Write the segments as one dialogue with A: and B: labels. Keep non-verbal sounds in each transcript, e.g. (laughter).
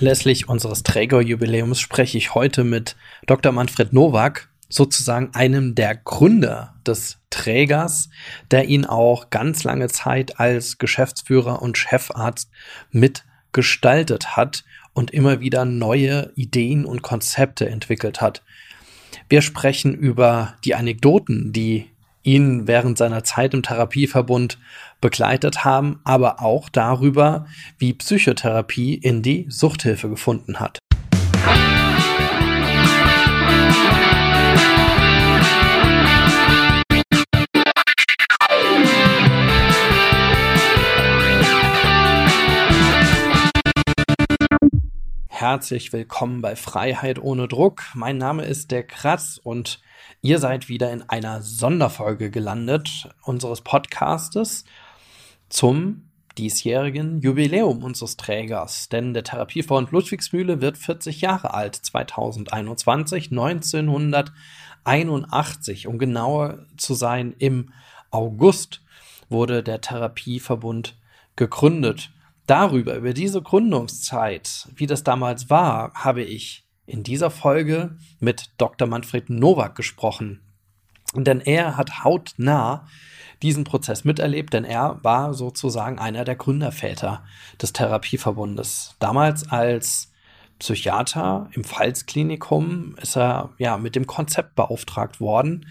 A: Anlässlich unseres Trägerjubiläums spreche ich heute mit Dr. Manfred Nowak, sozusagen einem der Gründer des Trägers, der ihn auch ganz lange Zeit als Geschäftsführer und Chefarzt mitgestaltet hat und immer wieder neue Ideen und Konzepte entwickelt hat. Wir sprechen über die Anekdoten, die ihn während seiner Zeit im Therapieverbund begleitet haben, aber auch darüber, wie Psychotherapie in die Suchthilfe gefunden hat. Herzlich willkommen bei Freiheit ohne Druck. Mein Name ist der Kratz und ihr seid wieder in einer Sonderfolge gelandet unseres Podcastes zum diesjährigen Jubiläum unseres Trägers. Denn der Therapiefonds Ludwigsmühle wird 40 Jahre alt, 2021, 1981. Um genauer zu sein, im August wurde der Therapieverbund gegründet. Darüber, über diese Gründungszeit, wie das damals war, habe ich in dieser Folge mit Dr. Manfred Nowak gesprochen. Denn er hat hautnah diesen Prozess miterlebt, denn er war sozusagen einer der Gründerväter des Therapieverbundes. Damals als Psychiater im Pfalzklinikum ist er ja mit dem Konzept beauftragt worden.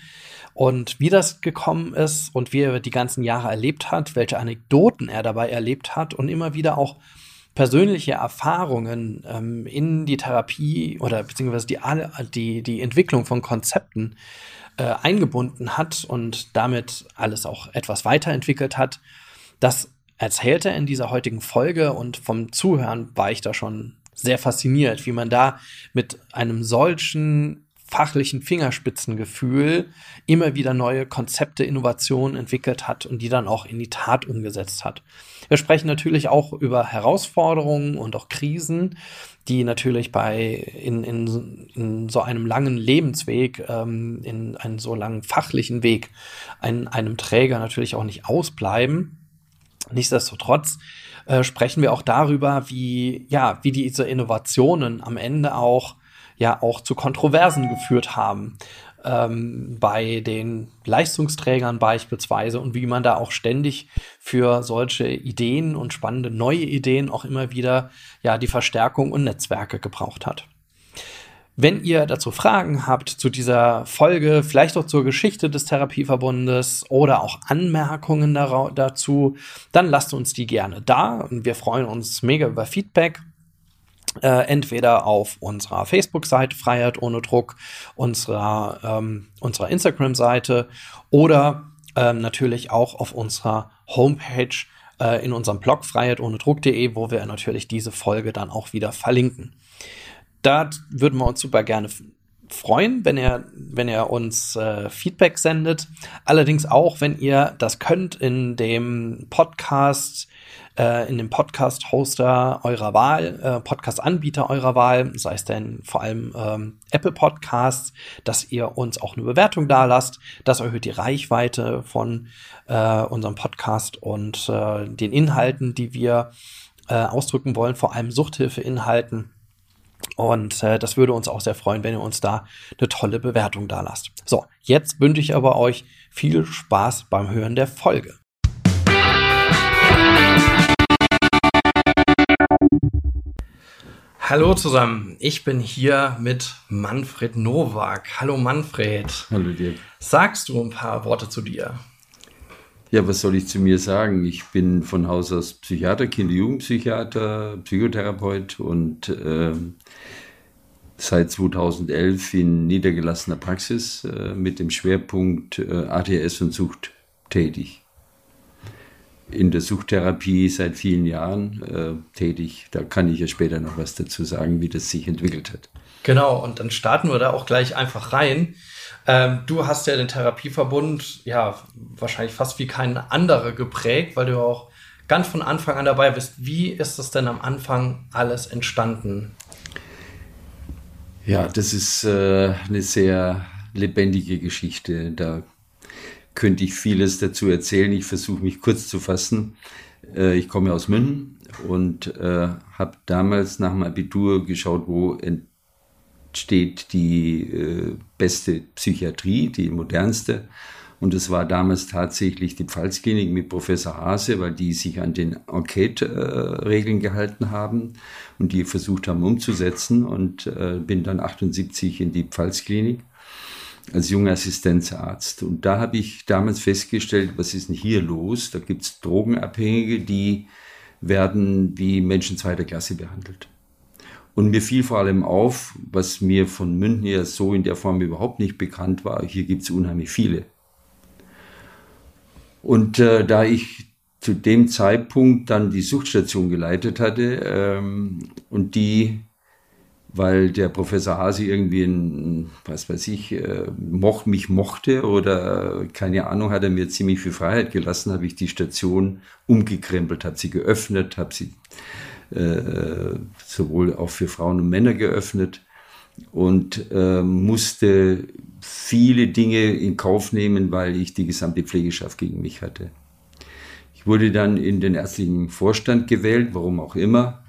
A: Und wie das gekommen ist und wie er die ganzen Jahre erlebt hat, welche Anekdoten er dabei erlebt hat und immer wieder auch persönliche Erfahrungen ähm, in die Therapie oder beziehungsweise die, die, die Entwicklung von Konzepten äh, eingebunden hat und damit alles auch etwas weiterentwickelt hat. Das erzählt er in dieser heutigen Folge und vom Zuhören war ich da schon sehr fasziniert, wie man da mit einem solchen fachlichen Fingerspitzengefühl immer wieder neue Konzepte, Innovationen entwickelt hat und die dann auch in die Tat umgesetzt hat. Wir sprechen natürlich auch über Herausforderungen und auch Krisen, die natürlich bei in, in, in so einem langen Lebensweg, ähm, in einem so langen fachlichen Weg, ein, einem Träger natürlich auch nicht ausbleiben. Nichtsdestotrotz äh, sprechen wir auch darüber, wie, ja, wie diese Innovationen am Ende auch ja auch zu Kontroversen geführt haben ähm, bei den Leistungsträgern beispielsweise und wie man da auch ständig für solche Ideen und spannende neue Ideen auch immer wieder ja die Verstärkung und Netzwerke gebraucht hat. Wenn ihr dazu Fragen habt zu dieser Folge, vielleicht auch zur Geschichte des Therapieverbundes oder auch Anmerkungen dazu, dann lasst uns die gerne da. Und wir freuen uns mega über Feedback. Äh, entweder auf unserer Facebook-Seite Freiheit ohne Druck, unserer, ähm, unserer Instagram-Seite oder ähm, natürlich auch auf unserer Homepage äh, in unserem Blog Freiheit ohne Druck.de, wo wir natürlich diese Folge dann auch wieder verlinken. Da würden wir uns super gerne freuen, wenn ihr, wenn ihr uns äh, Feedback sendet. Allerdings auch, wenn ihr das könnt in dem Podcast in dem Podcast-Hoster eurer Wahl, äh, Podcast-Anbieter eurer Wahl, sei es denn vor allem ähm, Apple Podcasts, dass ihr uns auch eine Bewertung da lasst. Das erhöht die Reichweite von äh, unserem Podcast und äh, den Inhalten, die wir äh, ausdrücken wollen, vor allem Suchthilfeinhalten. Und äh, das würde uns auch sehr freuen, wenn ihr uns da eine tolle Bewertung da lasst. So, jetzt wünsche ich aber euch viel Spaß beim Hören der Folge. Hallo zusammen, ich bin hier mit Manfred Nowak. Hallo Manfred.
B: Hallo dir.
A: Sagst du ein paar Worte zu dir?
B: Ja, was soll ich zu mir sagen? Ich bin von Haus aus Psychiater, Kinder-Jugendpsychiater, Psychotherapeut und äh, seit 2011 in niedergelassener Praxis äh, mit dem Schwerpunkt äh, ATS und Sucht tätig in der Suchtherapie seit vielen Jahren äh, tätig. Da kann ich ja später noch was dazu sagen, wie das sich entwickelt hat.
A: Genau, und dann starten wir da auch gleich einfach rein. Ähm, du hast ja den Therapieverbund ja wahrscheinlich fast wie kein anderer geprägt, weil du auch ganz von Anfang an dabei bist. Wie ist das denn am Anfang alles entstanden?
B: Ja, das ist äh, eine sehr lebendige Geschichte. Da könnte ich vieles dazu erzählen. Ich versuche mich kurz zu fassen. Äh, ich komme aus München, und äh, habe damals nach dem Abitur geschaut, wo entsteht die äh, beste Psychiatrie, die modernste. Und es war damals tatsächlich die Pfalzklinik mit Professor Hase, weil die sich an den Enquete-Regeln gehalten haben und die versucht haben umzusetzen. Und bin dann 78 in die Pfalzklinik als junger Assistenzarzt. Und da habe ich damals festgestellt, was ist denn hier los? Da gibt es Drogenabhängige, die werden wie Menschen zweiter Klasse behandelt. Und mir fiel vor allem auf, was mir von München her so in der Form überhaupt nicht bekannt war, hier gibt es unheimlich viele. Und äh, da ich zu dem Zeitpunkt dann die Suchtstation geleitet hatte ähm, und die weil der Professor Hasi irgendwie ein, was weiß ich, äh, moch, mich mochte oder keine Ahnung, hat er mir ziemlich viel Freiheit gelassen, habe ich die Station umgekrempelt, habe sie geöffnet, habe sie äh, sowohl auch für Frauen und Männer geöffnet und äh, musste viele Dinge in Kauf nehmen, weil ich die gesamte Pflegeschaft gegen mich hatte. Ich wurde dann in den ärztlichen Vorstand gewählt, warum auch immer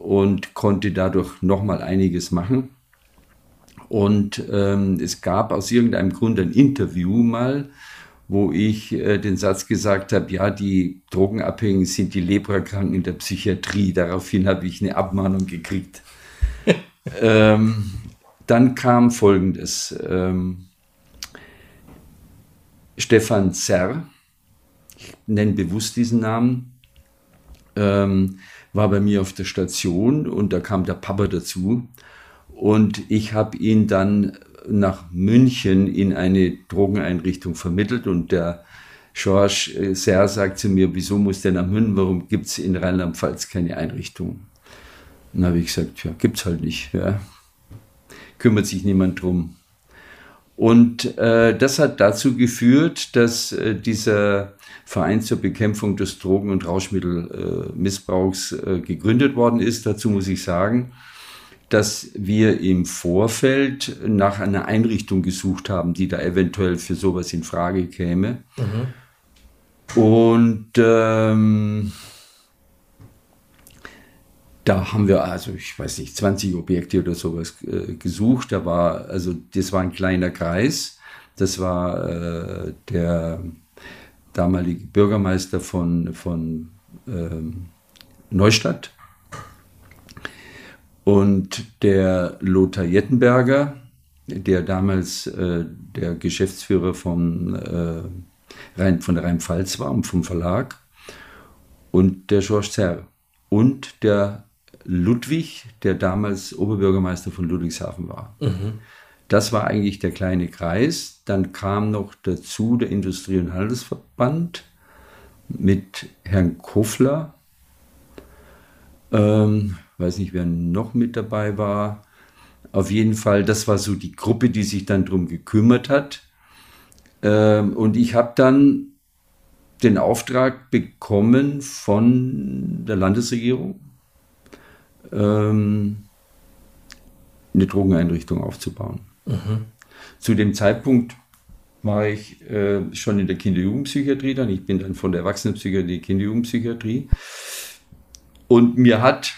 B: und konnte dadurch nochmal einiges machen. Und ähm, es gab aus irgendeinem Grund ein Interview mal, wo ich äh, den Satz gesagt habe, ja, die Drogenabhängigen sind die Leprakranken in der Psychiatrie. Daraufhin habe ich eine Abmahnung gekriegt. (laughs) ähm, dann kam Folgendes. Ähm, Stefan Zerr, ich nenne bewusst diesen Namen, ähm, war bei mir auf der Station und da kam der Papa dazu. Und ich habe ihn dann nach München in eine Drogeneinrichtung vermittelt und der George äh, Serr sagt zu mir, wieso muss der nach München, warum gibt es in Rheinland-Pfalz keine Einrichtung? Dann habe ich gesagt, ja, gibt es halt nicht. Ja. Kümmert sich niemand drum. Und äh, das hat dazu geführt, dass äh, dieser Verein zur Bekämpfung des Drogen- und Rauschmittelmissbrauchs äh, gegründet worden ist. Dazu muss ich sagen, dass wir im Vorfeld nach einer Einrichtung gesucht haben, die da eventuell für sowas in Frage käme. Mhm. Und ähm, da haben wir also, ich weiß nicht, 20 Objekte oder sowas äh, gesucht. Da war, also das war ein kleiner Kreis. Das war äh, der damalige Bürgermeister von, von ähm, Neustadt. Und der Lothar Jettenberger, der damals äh, der Geschäftsführer von, äh, Rhein, von der Rheinpfalz war und vom Verlag. Und der Georges Zerr. Und der Ludwig, der damals Oberbürgermeister von Ludwigshafen war. Mhm. Das war eigentlich der kleine Kreis. Dann kam noch dazu der Industrie- und Handelsverband mit Herrn Kofler. Ähm, weiß nicht, wer noch mit dabei war. Auf jeden Fall, das war so die Gruppe, die sich dann darum gekümmert hat. Ähm, und ich habe dann den Auftrag bekommen von der Landesregierung, ähm, eine Drogeneinrichtung aufzubauen. Mhm. Zu dem Zeitpunkt war ich äh, schon in der Kinder-Jugendpsychiatrie dann. Ich bin dann von der Erwachsenenpsychiatrie Kinder-Jugendpsychiatrie. Und mir hat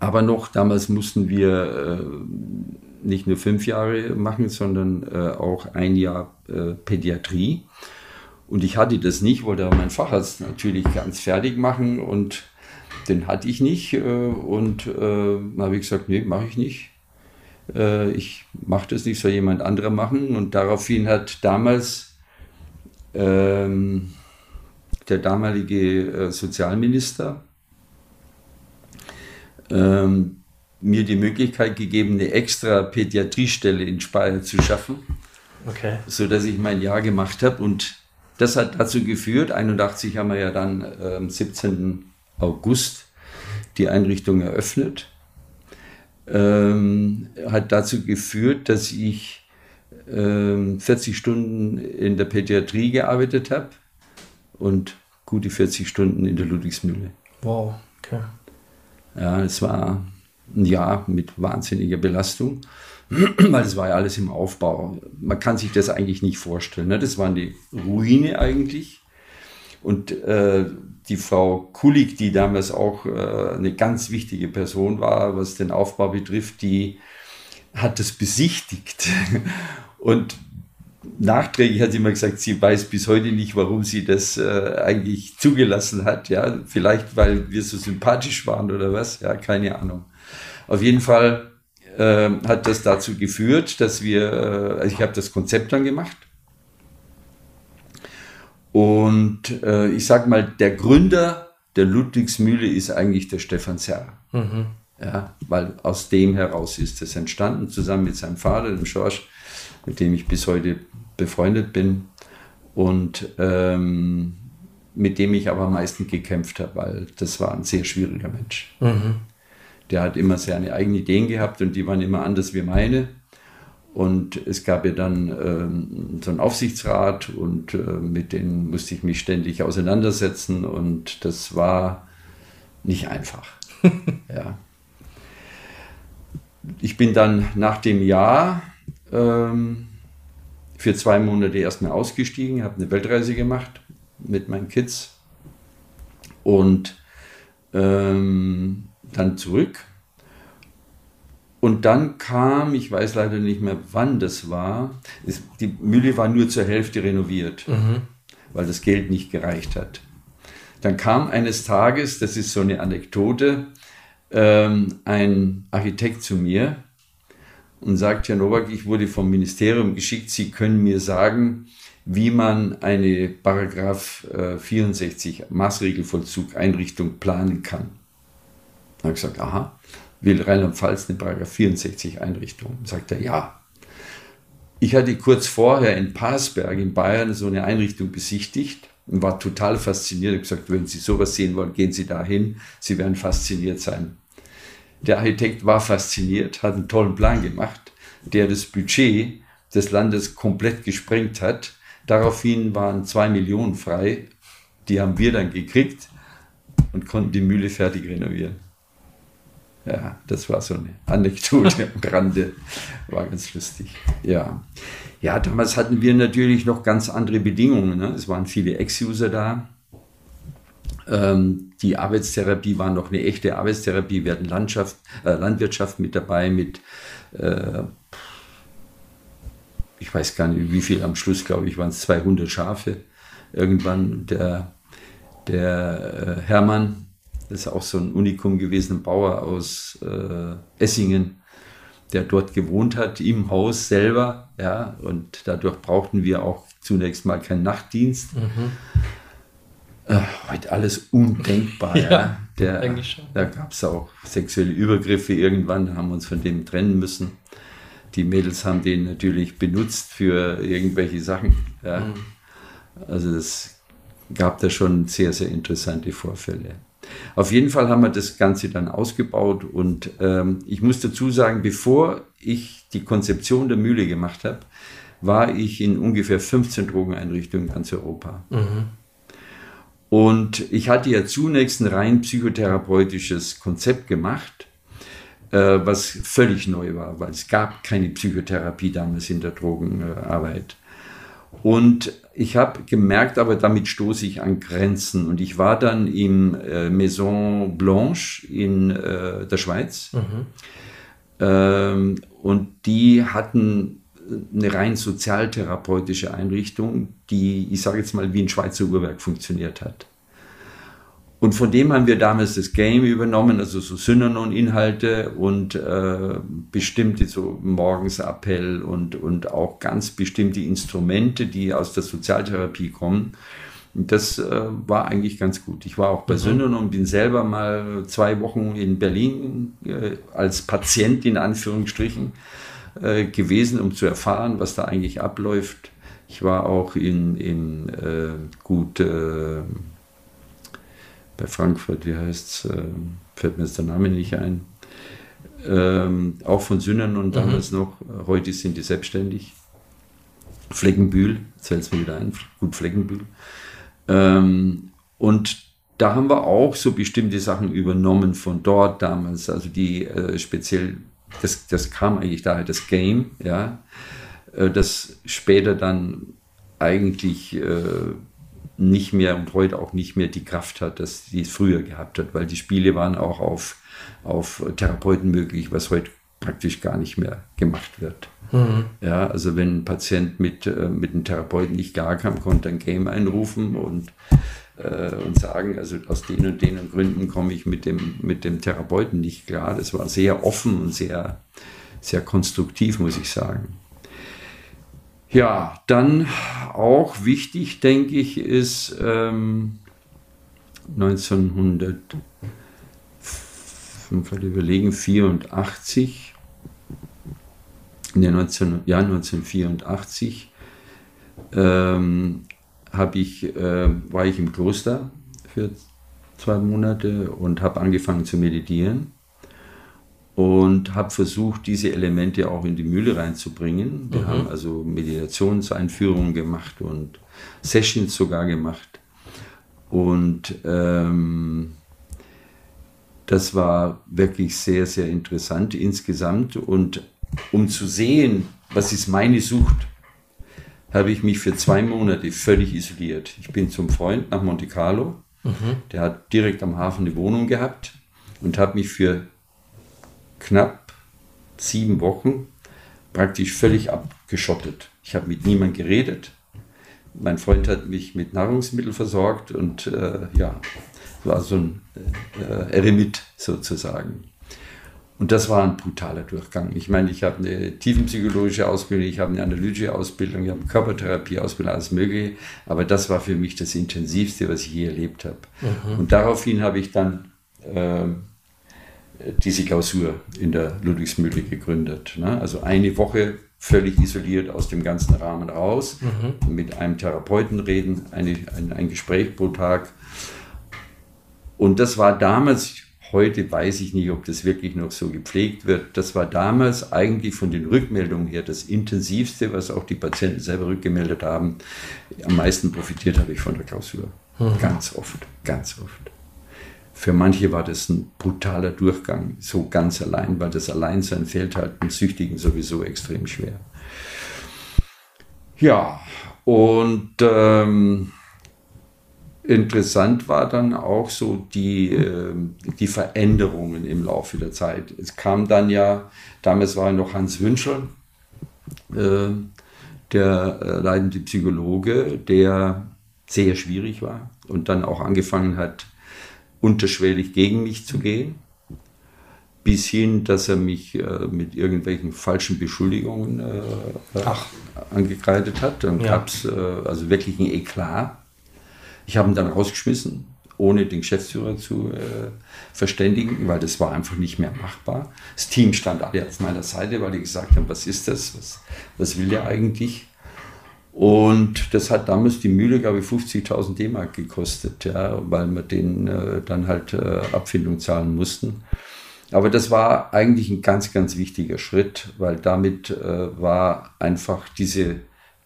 B: aber noch, damals mussten wir äh, nicht nur fünf Jahre machen, sondern äh, auch ein Jahr äh, Pädiatrie. Und ich hatte das nicht, wollte aber meinen Facharzt natürlich ganz fertig machen und den hatte ich nicht. Äh, und äh, habe ich gesagt, nee, mache ich nicht äh, ich mache das nicht, soll jemand anderer machen. Und daraufhin hat damals ähm, der damalige äh, Sozialminister ähm, mir die Möglichkeit gegeben, eine extra Pädiatriestelle in Speyer zu schaffen, okay. sodass ich mein Jahr gemacht habe. Und das hat dazu geführt, 81 haben wir ja dann äh, am 17. August die Einrichtung eröffnet ähm, hat dazu geführt, dass ich ähm, 40 Stunden in der Pädiatrie gearbeitet habe und gute 40 Stunden in der Ludwigsmühle.
A: Wow, okay.
B: Ja, es war ein Jahr mit wahnsinniger Belastung, (clears throat) weil das war ja alles im Aufbau. Man kann sich das eigentlich nicht vorstellen. Ne? Das war eine Ruine eigentlich. Und äh, die Frau Kulig, die damals auch äh, eine ganz wichtige Person war, was den Aufbau betrifft, die hat das besichtigt. (laughs) Und nachträglich hat sie immer gesagt, sie weiß bis heute nicht, warum sie das äh, eigentlich zugelassen hat. Ja, vielleicht weil wir so sympathisch waren oder was. Ja, keine Ahnung. Auf jeden Fall äh, hat das dazu geführt, dass wir, äh, also ich habe das Konzept dann gemacht. Und äh, ich sage mal, der Gründer der Ludwigsmühle ist eigentlich der Stefan Serr. Mhm. Ja, weil aus dem heraus ist es entstanden, zusammen mit seinem Vater, dem Schorsch, mit dem ich bis heute befreundet bin und ähm, mit dem ich aber am meisten gekämpft habe, weil das war ein sehr schwieriger Mensch. Mhm. Der hat immer seine eigenen Ideen gehabt und die waren immer anders wie meine. Und es gab ja dann ähm, so einen Aufsichtsrat und äh, mit denen musste ich mich ständig auseinandersetzen und das war nicht einfach. (laughs) ja. Ich bin dann nach dem Jahr ähm, für zwei Monate erstmal ausgestiegen, habe eine Weltreise gemacht mit meinen Kids und ähm, dann zurück. Und dann kam, ich weiß leider nicht mehr, wann das war, es, die Mühle war nur zur Hälfte renoviert, mhm. weil das Geld nicht gereicht hat. Dann kam eines Tages, das ist so eine Anekdote, ähm, ein Architekt zu mir und sagt, Herr Nowak, ich wurde vom Ministerium geschickt, Sie können mir sagen, wie man eine Paragraph 64 Maßregelvollzug Einrichtung planen kann. Dann habe ich gesagt, aha, will Rheinland-Pfalz eine Paragraph 64 Einrichtung? Sagt er, ja. Ich hatte kurz vorher in Parsberg in Bayern so eine Einrichtung besichtigt und war total fasziniert. Ich habe gesagt, wenn Sie sowas sehen wollen, gehen Sie dahin. Sie werden fasziniert sein. Der Architekt war fasziniert, hat einen tollen Plan gemacht, der das Budget des Landes komplett gesprengt hat. Daraufhin waren zwei Millionen frei. Die haben wir dann gekriegt und konnten die Mühle fertig renovieren. Ja, das war so eine Anekdote am Rande. War ganz lustig. Ja. ja, damals hatten wir natürlich noch ganz andere Bedingungen. Ne? Es waren viele Ex-User da. Ähm, die Arbeitstherapie war noch eine echte Arbeitstherapie. Wir hatten Landschaft, äh, Landwirtschaft mit dabei, mit, äh, ich weiß gar nicht wie viel, am Schluss glaube ich waren es 200 Schafe. Irgendwann der, der äh, Hermann, das ist auch so ein Unikum gewesen, ein Bauer aus äh, Essingen, der dort gewohnt hat, im Haus selber. Ja, und dadurch brauchten wir auch zunächst mal keinen Nachtdienst. Mhm. Äh, heute alles undenkbar. (laughs) ja, ja. Der. Da gab es auch sexuelle Übergriffe irgendwann, da haben wir uns von dem trennen müssen. Die Mädels haben den natürlich benutzt für irgendwelche Sachen. Ja. Mhm. Also es gab da schon sehr, sehr interessante Vorfälle. Auf jeden Fall haben wir das Ganze dann ausgebaut und ähm, ich muss dazu sagen, bevor ich die Konzeption der Mühle gemacht habe, war ich in ungefähr 15 Drogeneinrichtungen in ganz Europa. Mhm. Und ich hatte ja zunächst ein rein psychotherapeutisches Konzept gemacht, äh, was völlig neu war, weil es gab keine Psychotherapie damals in der Drogenarbeit. Und ich habe gemerkt, aber damit stoße ich an Grenzen. Und ich war dann im äh, Maison Blanche in äh, der Schweiz. Mhm. Ähm, und die hatten eine rein sozialtherapeutische Einrichtung, die, ich sage jetzt mal, wie ein Schweizer Uhrwerk funktioniert hat. Und von dem haben wir damals das Game übernommen, also so Synanon-Inhalte und äh, bestimmte so Morgensappell und, und auch ganz bestimmte Instrumente, die aus der Sozialtherapie kommen. Und das äh, war eigentlich ganz gut. Ich war auch bei mhm. Synanon, bin selber mal zwei Wochen in Berlin äh, als Patient in Anführungsstrichen äh, gewesen, um zu erfahren, was da eigentlich abläuft. Ich war auch in, in äh, gut äh, bei Frankfurt, wie heißt es, äh, fällt mir jetzt der Name nicht ein. Ähm, auch von Sünnern und mhm. damals noch, heute sind die selbstständig. Fleckenbühl, zählt es mir wieder ein, gut Fleckenbühl. Ähm, und da haben wir auch so bestimmte Sachen übernommen von dort damals, also die äh, speziell das, das kam eigentlich daher, das Game, ja, äh, das später dann eigentlich äh, nicht mehr und heute auch nicht mehr die Kraft hat, dass sie es früher gehabt hat, weil die Spiele waren auch auf, auf Therapeuten möglich, was heute praktisch gar nicht mehr gemacht wird. Mhm. Ja, also wenn ein Patient mit, äh, mit einem Therapeuten nicht gar kam, konnte ein Game einrufen und, äh, und sagen, also aus den und den Gründen komme ich mit dem, mit dem Therapeuten nicht klar. Das war sehr offen und sehr, sehr konstruktiv, muss ich sagen. Ja, dann auch wichtig, denke ich, ist ähm, 1900, überlegen, 84 in 19, Jahr 1984 ähm, ich, äh, war ich im Kloster für zwei Monate und habe angefangen zu meditieren und habe versucht, diese Elemente auch in die Mühle reinzubringen. Wir mhm. haben also Meditationseinführungen gemacht und Sessions sogar gemacht. Und ähm, das war wirklich sehr, sehr interessant insgesamt. Und um zu sehen, was ist meine Sucht, habe ich mich für zwei Monate völlig isoliert. Ich bin zum Freund nach Monte Carlo, mhm. der hat direkt am Hafen eine Wohnung gehabt und habe mich für knapp sieben Wochen praktisch völlig abgeschottet. Ich habe mit niemandem geredet. Mein Freund hat mich mit Nahrungsmitteln versorgt und äh, ja, war so ein äh, Eremit sozusagen. Und das war ein brutaler Durchgang. Ich meine, ich habe eine tiefenpsychologische Ausbildung, ich habe eine analytische Ausbildung, ich habe eine Körpertherapie-Ausbildung, alles Mögliche. Aber das war für mich das Intensivste, was ich je erlebt habe. Mhm. Und daraufhin habe ich dann äh, diese Klausur in der Ludwigsmühle gegründet. Ne? Also eine Woche völlig isoliert aus dem ganzen Rahmen raus, mhm. mit einem Therapeuten reden, eine, ein, ein Gespräch pro Tag. Und das war damals, Heute weiß ich nicht, ob das wirklich noch so gepflegt wird. Das war damals eigentlich von den Rückmeldungen her das intensivste, was auch die Patienten selber rückgemeldet haben. Am meisten profitiert habe ich von der Klausur. Mhm. Ganz oft, ganz oft. Für manche war das ein brutaler Durchgang, so ganz allein, weil das Alleinsein fällt halt dem Süchtigen sowieso extrem schwer. Ja, und ähm, Interessant war dann auch so die, äh, die Veränderungen im Laufe der Zeit. Es kam dann ja, damals war noch Hans Wünscher, äh, der äh, leidende Psychologe, der sehr schwierig war und dann auch angefangen hat, unterschwellig gegen mich zu gehen, bis hin, dass er mich äh, mit irgendwelchen falschen Beschuldigungen äh, angekreidet hat. Dann ja. gab es äh, also wirklich ein Eklat. Ich habe ihn dann rausgeschmissen, ohne den Geschäftsführer zu äh, verständigen, weil das war einfach nicht mehr machbar. Das Team stand alle auf meiner Seite, weil die gesagt haben, was ist das, was, was will der eigentlich? Und das hat damals die Mühle, glaube ich, 50.000 D-Mark gekostet, ja, weil wir denen äh, dann halt äh, Abfindung zahlen mussten. Aber das war eigentlich ein ganz, ganz wichtiger Schritt, weil damit äh, war einfach diese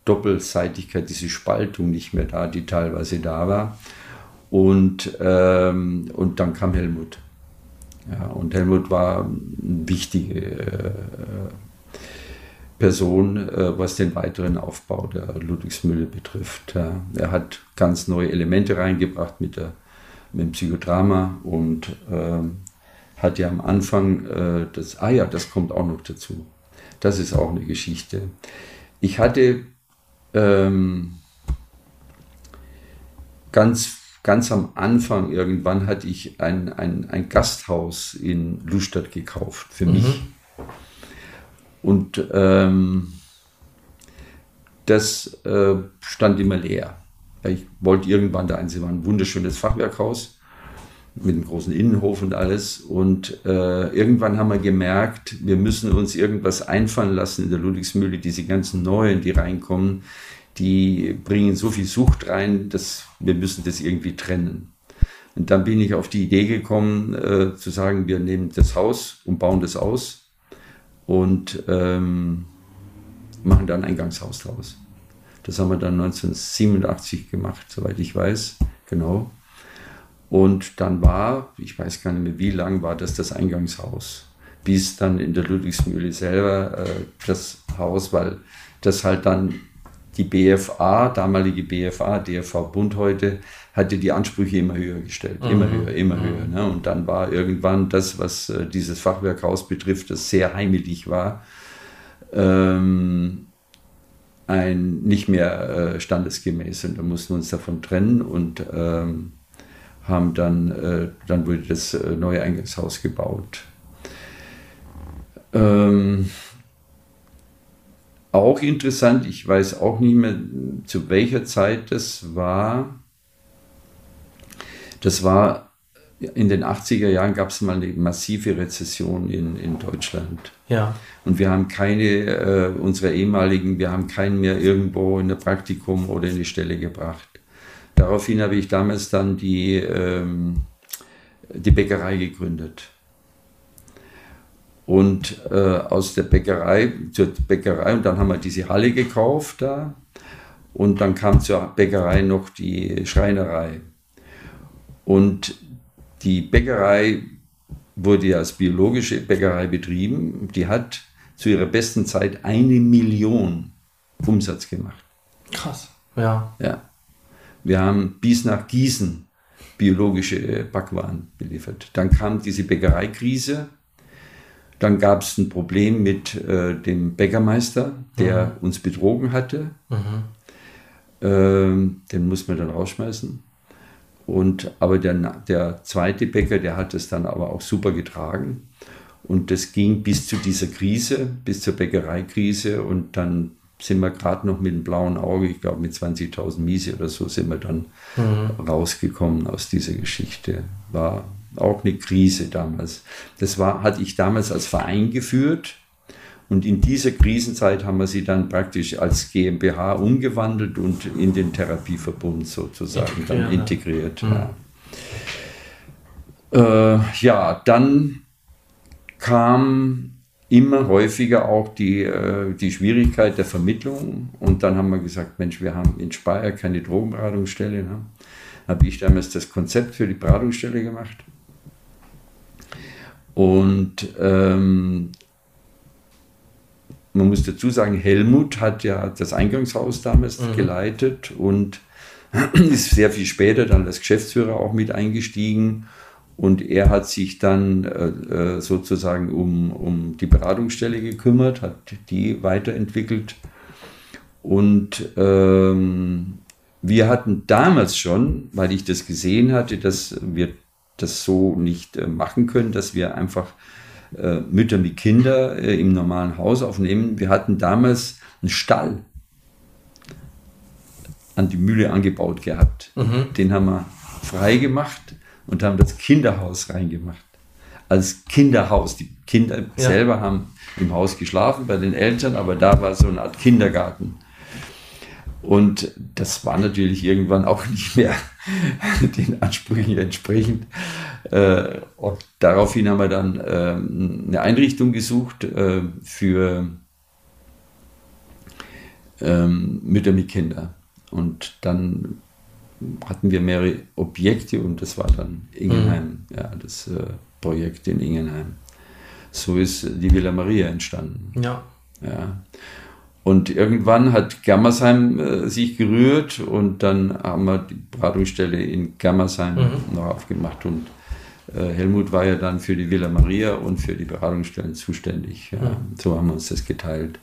B: Doppelseitigkeit, diese Spaltung nicht mehr da, die teilweise da war. Und, ähm, und dann kam Helmut. Ja, und Helmut war eine wichtige äh, Person, äh, was den weiteren Aufbau der Ludwigsmühle betrifft. Er hat ganz neue Elemente reingebracht mit, der, mit dem Psychodrama und äh, hat ja am Anfang äh, das, ah ja, das kommt auch noch dazu. Das ist auch eine Geschichte. Ich hatte ähm, ganz, ganz am Anfang irgendwann hatte ich ein, ein, ein Gasthaus in Lustadt gekauft für mhm. Und ähm, das äh, stand immer leer. Ich wollte irgendwann da eins, war ein wunderschönes Fachwerkhaus mit einem großen Innenhof und alles. Und äh, irgendwann haben wir gemerkt, wir müssen uns irgendwas einfallen lassen in der Ludwigsmühle. Diese ganzen Neuen, die reinkommen, die bringen so viel Sucht rein, dass wir müssen das irgendwie trennen. Und dann bin ich auf die Idee gekommen, äh, zu sagen, wir nehmen das Haus und bauen das aus und ähm, machen dann ein Eingangshaus draus. Das haben wir dann 1987 gemacht, soweit ich weiß, genau. Und dann war, ich weiß gar nicht mehr, wie lang war das das Eingangshaus, bis dann in der Ludwigsmühle selber äh, das Haus, weil das halt dann die BFA, damalige BFA, DFV Bund heute, hatte die Ansprüche immer höher gestellt, mhm. immer höher, immer mhm. höher. Ne? Und dann war irgendwann das, was äh, dieses Fachwerkhaus betrifft, das sehr heimelig war, ähm, ein nicht mehr äh, standesgemäß. Und da mussten wir uns davon trennen und ähm, haben dann, äh, dann wurde das äh, neue Eingangshaus gebaut. Ähm, auch interessant, ich weiß auch nicht mehr, zu welcher Zeit das war. Das war in den 80er Jahren gab es mal eine massive Rezession in, in Deutschland.
A: Ja.
B: Und wir haben keine, äh, unsere ehemaligen, wir haben keinen mehr irgendwo in ein Praktikum oder in die Stelle gebracht. Daraufhin habe ich damals dann die, ähm, die Bäckerei gegründet. Und äh, aus der Bäckerei zur Bäckerei, und dann haben wir diese Halle gekauft da. Und dann kam zur Bäckerei noch die Schreinerei. Und die Bäckerei wurde ja als biologische Bäckerei betrieben. Die hat zu ihrer besten Zeit eine Million Umsatz gemacht.
A: Krass, ja.
B: Ja. Wir haben bis nach Gießen biologische Backwaren beliefert. Dann kam diese Bäckereikrise dann gab es ein Problem mit äh, dem Bäckermeister, der mhm. uns betrogen hatte. Mhm. Ähm, den muss man dann rausschmeißen. Und, aber der, der zweite Bäcker, der hat es dann aber auch super getragen. Und das ging bis zu dieser Krise, bis zur Bäckereikrise. Und dann sind wir gerade noch mit dem blauen Auge, ich glaube mit 20.000 Miese oder so, sind wir dann mhm. rausgekommen aus dieser Geschichte. War auch eine Krise damals. Das war, hatte ich damals als Verein geführt. Und in dieser Krisenzeit haben wir sie dann praktisch als GmbH umgewandelt und in den Therapieverbund sozusagen dann integriert. Mhm. Ja. Äh, ja, dann kam immer häufiger auch die, äh, die Schwierigkeit der Vermittlung. Und dann haben wir gesagt, Mensch, wir haben in Speyer keine Drogenberatungsstelle. Ne? Habe ich damals das Konzept für die Beratungsstelle gemacht. Und ähm, man muss dazu sagen, Helmut hat ja das Eingangshaus damals mhm. geleitet und (clears throat) ist sehr viel später dann als Geschäftsführer auch mit eingestiegen. Und er hat sich dann äh, äh, sozusagen um, um die Beratungsstelle gekümmert, hat die weiterentwickelt. Und ähm, wir hatten damals schon, weil ich das gesehen hatte, dass wir das so nicht äh, machen können, dass wir einfach äh, Mütter mit Kindern äh, im normalen Haus aufnehmen. Wir hatten damals einen Stall an die Mühle angebaut gehabt. Mhm. Den haben wir frei gemacht und haben das Kinderhaus reingemacht. Als Kinderhaus. Die Kinder ja. selber haben im Haus geschlafen bei den Eltern, aber da war so eine Art Kindergarten. Und das war natürlich irgendwann auch (laughs) nicht mehr den Ansprüchen entsprechend. Äh, und daraufhin haben wir dann ähm, eine Einrichtung gesucht äh, für ähm, Mütter mit Kindern. Und dann hatten wir mehrere Objekte und das war dann Ingenheim, mhm. ja, das äh, Projekt in Ingenheim. So ist die Villa Maria entstanden.
A: Ja.
B: ja. Und irgendwann hat Germersheim äh, sich gerührt und dann haben wir die Beratungsstelle in Germersheim mhm. noch aufgemacht. Und Helmut war ja dann für die Villa Maria und für die Beratungsstellen zuständig. Ja. So haben wir uns das geteilt.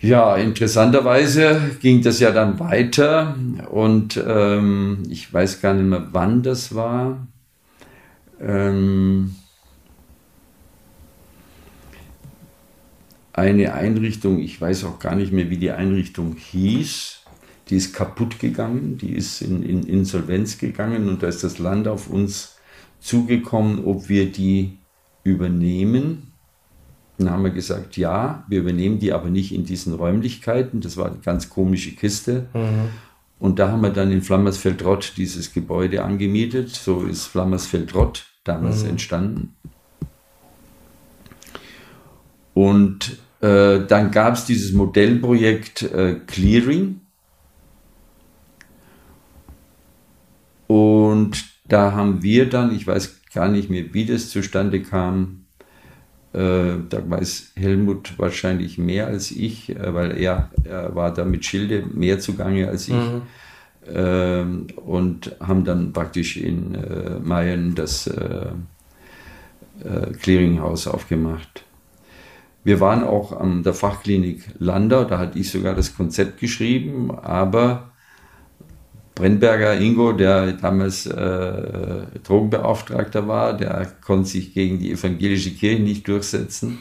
B: Ja, interessanterweise ging das ja dann weiter und ähm, ich weiß gar nicht mehr, wann das war. Ähm, eine Einrichtung, ich weiß auch gar nicht mehr, wie die Einrichtung hieß, die ist kaputt gegangen, die ist in, in Insolvenz gegangen und da ist das Land auf uns zugekommen, ob wir die übernehmen. Dann haben wir gesagt, ja, wir übernehmen die aber nicht in diesen Räumlichkeiten. Das war eine ganz komische Kiste. Mhm. Und da haben wir dann in Flammersfeld-Rott dieses Gebäude angemietet. So ist Flammersfeld-Rott damals mhm. entstanden. Und äh, dann gab es dieses Modellprojekt äh, Clearing. Und da haben wir dann, ich weiß gar nicht mehr, wie das zustande kam, Äh, da weiß Helmut wahrscheinlich mehr als ich, äh, weil er, er, war da mit Schilde mehr zugange als ich. Mhm. Ähm, und haben dann praktisch in äh, Mayen das äh, äh, Clearinghouse aufgemacht. Wir waren auch an der Fachklinik Landau, da hatte ich sogar das Konzept geschrieben, aber Brennberger Ingo, der damals äh, Drogenbeauftragter war, der konnte sich gegen die evangelische Kirche nicht durchsetzen.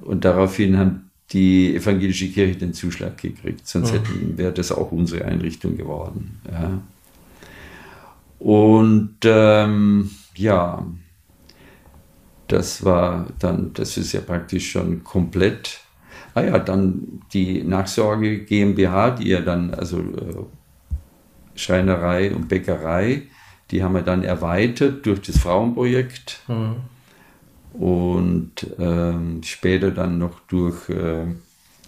B: Und daraufhin haben die evangelische Kirche den Zuschlag gekriegt, sonst mhm. hätten, wäre das auch unsere Einrichtung geworden. Ja. Und ähm, ja, das war dann, das ist ja praktisch schon komplett. Ah ja, dann die Nachsorge GmbH, die ja dann, also äh, Schreinerei und Bäckerei, die haben wir dann erweitert durch das Frauenprojekt mhm. und ähm, später dann noch durch äh,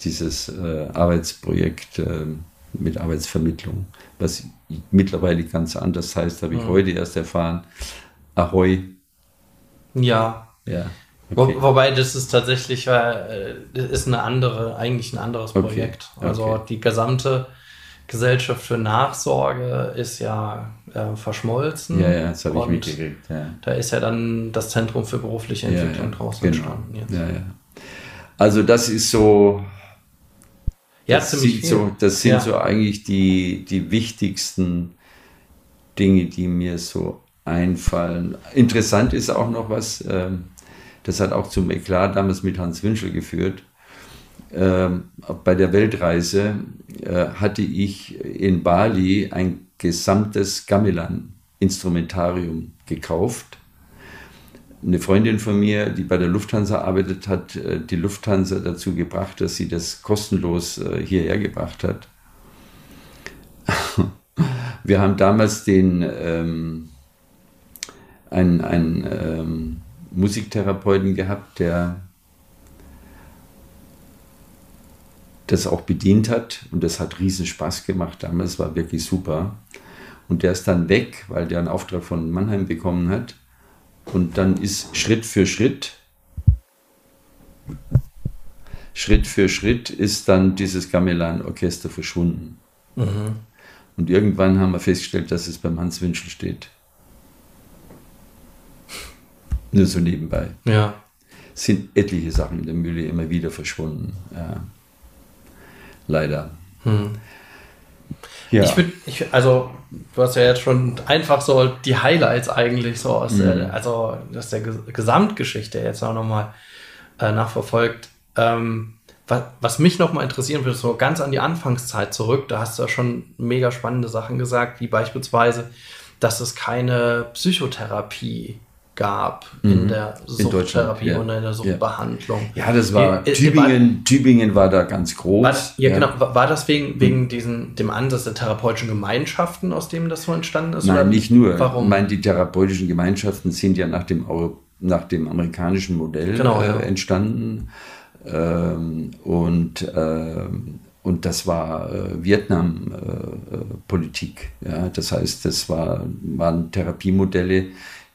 B: dieses äh, Arbeitsprojekt äh, mit Arbeitsvermittlung, was mittlerweile ganz anders heißt, habe ich mhm. heute erst erfahren. Ahoi.
A: Ja. Ja. Okay. Wo, wobei das ist tatsächlich äh, ist eine andere, eigentlich ein anderes Projekt. Okay. Also okay. die gesamte Gesellschaft für Nachsorge ist ja äh, verschmolzen.
B: Ja, ja, das habe ich mitgekriegt. Ja.
A: Da ist ja dann das Zentrum für berufliche Entwicklung ja, ja. draus genau. entstanden.
B: Jetzt. Ja, ja. Also das ist so.
A: Ja, das, ziemlich
B: so, das sind so eigentlich die, die wichtigsten Dinge, die mir so einfallen. Interessant ist auch noch was, ähm, das hat auch zum Eklat damals mit Hans Wünschel geführt bei der Weltreise äh, hatte ich in Bali ein gesamtes Gamelan-Instrumentarium gekauft. Eine Freundin von mir, die bei der Lufthansa arbeitet, hat äh, die Lufthansa dazu gebracht, dass sie das kostenlos äh, hierher gebracht hat. (laughs) Wir haben damals den ähm, einen, einen ähm, Musiktherapeuten gehabt, der das auch bedient hat und das hat riesen Spaß gemacht damals, war wirklich super. Und der ist dann weg, weil der einen Auftrag von Mannheim bekommen hat. Und dann ist Schritt für Schritt, Schritt für Schritt ist dann dieses Gamelan-Orchester verschwunden. Mhm. Und irgendwann haben wir festgestellt, dass es beim Hans Winschel steht. Nur so nebenbei.
A: Ja.
B: Es sind etliche Sachen in der Mühle immer wieder verschwunden. Ja leider. Hm.
A: Ja. Ich würde, also du hast ja jetzt schon einfach so die Highlights eigentlich so aus, mhm. der, also aus der Gesamtgeschichte jetzt auch nochmal äh, nachverfolgt. Ähm, was, was, mich nochmal interessieren würde, so ganz an die Anfangszeit zurück, da hast du ja schon mega spannende Sachen gesagt, wie beispielsweise, dass es keine Psychotherapie gab in mhm. der Suchttherapie ja. und in der Suchtbehandlung.
B: Ja, das war, äh, Tübingen, war, Tübingen war da ganz groß.
A: War, ja, ja, genau. War das wegen, wegen mhm. diesen, dem Ansatz der therapeutischen Gemeinschaften, aus dem das so entstanden ist?
B: Nein, nicht nur. Warum? Ich meine, die therapeutischen Gemeinschaften sind ja nach dem, nach dem amerikanischen Modell genau, äh, ja. entstanden. Ähm, und, ähm, und das war äh, Vietnam-Politik. Äh, ja? Das heißt, das war, waren Therapiemodelle,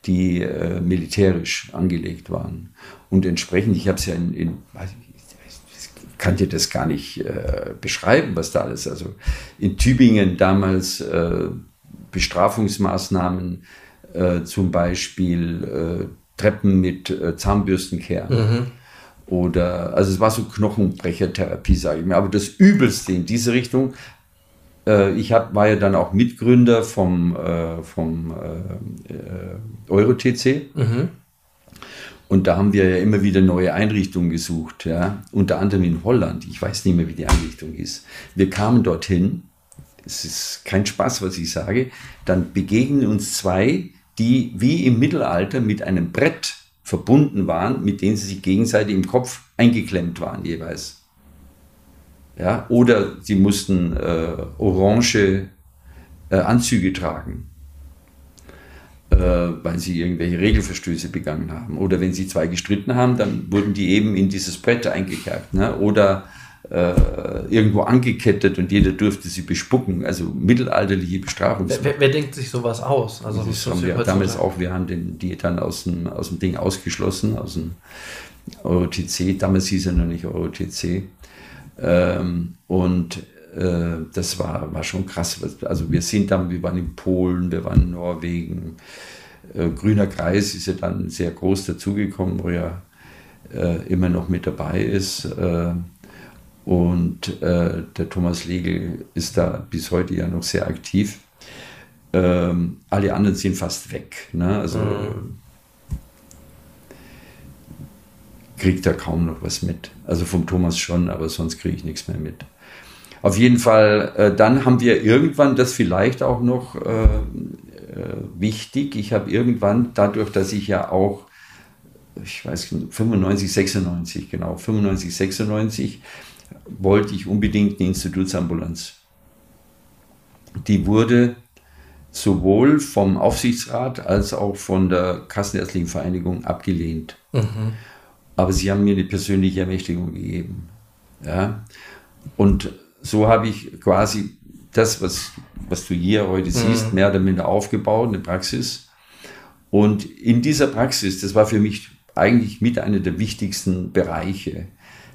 B: die äh, militärisch angelegt waren. Und entsprechend, ich habe es ja in, in ich kann dir das gar nicht äh, beschreiben, was da alles. Also in Tübingen damals äh, Bestrafungsmaßnahmen, äh, zum Beispiel äh, Treppen mit äh, Zahnbürstenkehr. Mhm. Oder, also es war so Knochenbrechertherapie, sage ich mir. Aber das Übelste in diese Richtung ich hab, war ja dann auch Mitgründer vom, äh, vom äh, äh Euro-TC. Mhm. Und da haben wir ja immer wieder neue Einrichtungen gesucht, ja. Unter anderem in Holland. Ich weiß nicht mehr, wie die Einrichtung ist. Wir kamen dorthin. Es ist kein Spaß, was ich sage. Dann begegnen uns zwei, die wie im Mittelalter mit einem Brett verbunden waren, mit denen sie sich gegenseitig im Kopf eingeklemmt waren jeweils. Ja? Oder sie mussten äh, orange äh, Anzüge tragen, äh, weil sie irgendwelche Regelverstöße begangen haben. Oder wenn sie zwei gestritten haben, dann wurden die eben in dieses Brett eingekerbt. Ne? Oder äh, irgendwo angekettet und jeder durfte sie bespucken. Also mittelalterliche Bestrafung.
A: Wer, wer, denkt sich sowas aus?
B: Also das haben wir damals auch, wir haben den, die dann aus dem, aus dem Ding ausgeschlossen, aus dem EuroTC, damals hieß er noch nicht EuroTC. Ähm, und äh, das war, war schon krass. Also wir sind dann, wir waren in Polen, wir waren in Norwegen. Äh, Grüner Kreis ist ja dann sehr groß dazugekommen, wo er äh, immer noch mit dabei ist. Äh, und äh, der Thomas Legel ist da bis heute ja noch sehr aktiv. Ähm, alle anderen sind fast weg. Ne? Also mhm. Kriegt da kaum noch was mit. Also vom Thomas schon, aber sonst kriege ich nichts mehr mit. Auf jeden Fall, äh, dann haben wir irgendwann das vielleicht auch noch äh, äh wichtig. Ich habe irgendwann, dadurch, dass ich ja auch, ich weiß 95, 96, genau, 95, 96, wollte ich unbedingt eine Institutsambulanz. Die wurde sowohl vom Aufsichtsrat als auch von der Kassenärztlichen Vereinigung abgelehnt. Mhm. Aber sie haben mir eine persönliche Ermächtigung gegeben. Ja? Und so habe ich quasi das, was, was du hier heute mhm. siehst, mehr oder minder aufgebaut, eine Praxis. Und in dieser Praxis, das war für mich eigentlich mit einer der wichtigsten Bereiche,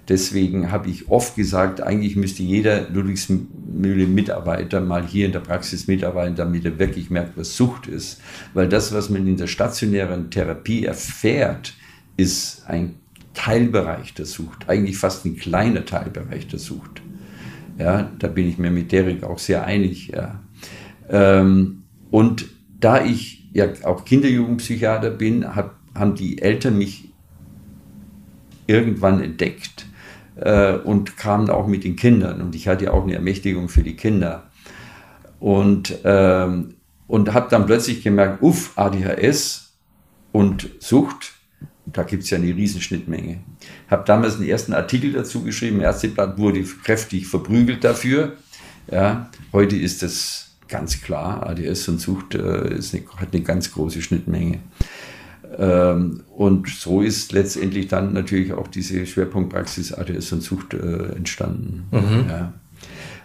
B: Deswegen habe ich oft gesagt, eigentlich müsste jeder Ludwigsmühle-Mitarbeiter mal hier in der Praxis mitarbeiten, damit er wirklich merkt, was Sucht ist. Weil das, was man in der stationären Therapie erfährt, ist ein Teilbereich der Sucht, eigentlich fast ein kleiner Teilbereich der Sucht. Ja, da bin ich mir mit Derek auch sehr einig. Ja. Ähm, und da ich ja auch Kinderjugendpsychiater bin, hab, haben die Eltern mich irgendwann entdeckt äh, und kamen auch mit den Kindern. Und ich hatte auch eine Ermächtigung für die Kinder. Und, ähm, und habe dann plötzlich gemerkt, uff, ADHS und Sucht, da gibt es ja eine Riesenschnittmenge. Habe damals einen ersten Artikel dazu geschrieben, Ärzteblatt wurde kräftig verprügelt dafür. Ja, heute ist das ganz klar, ADS und Sucht äh, ist eine, hat eine ganz große Schnittmenge. Ähm, und so ist letztendlich dann natürlich auch diese Schwerpunktpraxis ADS und Sucht äh, entstanden. Mhm. Ja.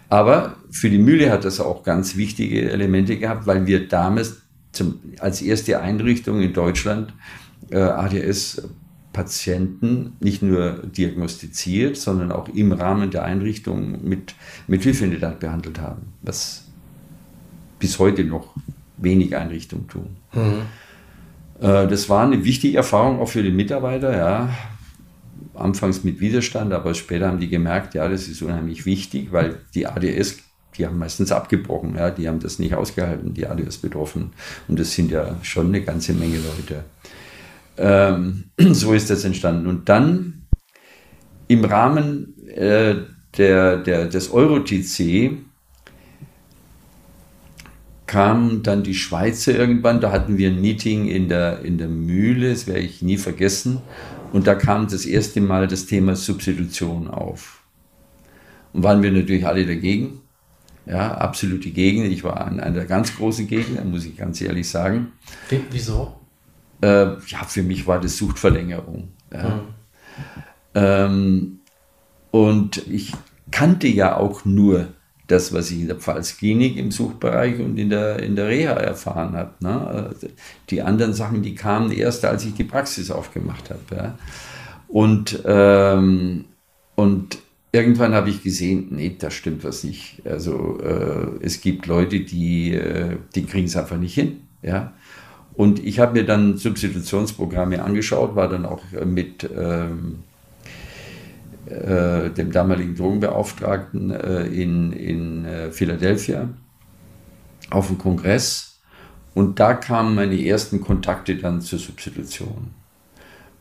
B: Aber für die Mühle hat das auch ganz wichtige Elemente gehabt, weil wir damals zum, als erste Einrichtung in Deutschland äh, ADS-Patienten nicht nur diagnostiziert, sondern auch im Rahmen der Einrichtung mit Methylphenidat behandelt haben, was bis heute noch wenig Einrichtungen tun. Mhm. Äh, das war eine wichtige Erfahrung auch für die Mitarbeiter, ja. Anfangs mit Widerstand, aber später haben die gemerkt, ja, das ist unheimlich wichtig, weil die ADS, die haben meistens abgebrochen, ja, die haben das nicht ausgehalten, die ADS betroffen. Und das sind ja schon eine ganze Menge Leute. Ähm, (clears throat) so ist das entstanden. Und dann im Rahmen äh, der, der, des Euro-TC kam dann die Schweizer irgendwann, da hatten wir ein Meeting in der, in der Mühle, das werde ich nie vergessen. Und da kam das erste Mal das Thema Substitution auf. Und waren wir natürlich alle dagegen. Ja, absolut die Gegner. Ich war einer der ganz großen Gegner, muss ich ganz ehrlich sagen.
A: Wieso?
B: Äh, ja, für mich war das Suchtverlängerung. Ja. Mhm. Ähm, und ich kannte ja auch nur das, was ich in der Pfalzklinik im Suchtbereich und in der, in der Reha erfahren habe. Ne? Die anderen Sachen, die kamen erst, als ich die Praxis aufgemacht habe. Ja? Und, ähm, und irgendwann habe ich gesehen, nee, da stimmt was nicht. Also äh, es gibt Leute, die, äh, die kriegen es einfach nicht hin. Ja? Und ich habe mir dann Substitutionsprogramme angeschaut, war dann auch mit... Ähm, äh, dem damaligen Drogenbeauftragten äh, in, in äh, Philadelphia auf dem Kongress. Und da kamen meine ersten Kontakte dann zur Substitution.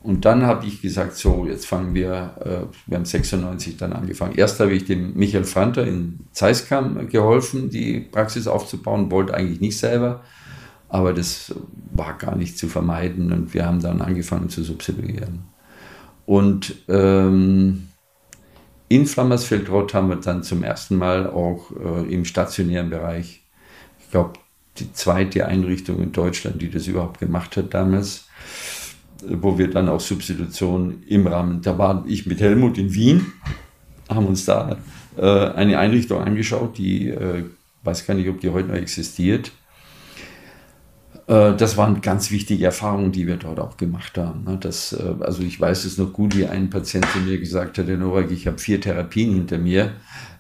B: Und dann habe ich gesagt, so, jetzt fangen wir, äh, wir haben 96 dann angefangen. Erst habe ich dem Michael Franter in Zeiskam geholfen, die Praxis aufzubauen, wollte eigentlich nicht selber, aber das war gar nicht zu vermeiden und wir haben dann angefangen zu substituieren. Und ähm, in Flammersfeld-Rott haben wir dann zum ersten Mal auch äh, im stationären Bereich, ich glaube, die zweite Einrichtung in Deutschland, die das überhaupt gemacht hat damals, wo wir dann auch Substitution im Rahmen, da war ich mit Helmut in Wien, haben uns da äh, eine Einrichtung angeschaut, die, äh, weiß gar nicht, ob die heute noch existiert. Äh, das waren ganz wichtige Erfahrungen, die wir dort auch gemacht haben. Ne? Das, äh, also ich weiß es noch gut, wie ein Patient zu mir gesagt hat, Herr Nowak, ich habe vier Therapien hinter mir.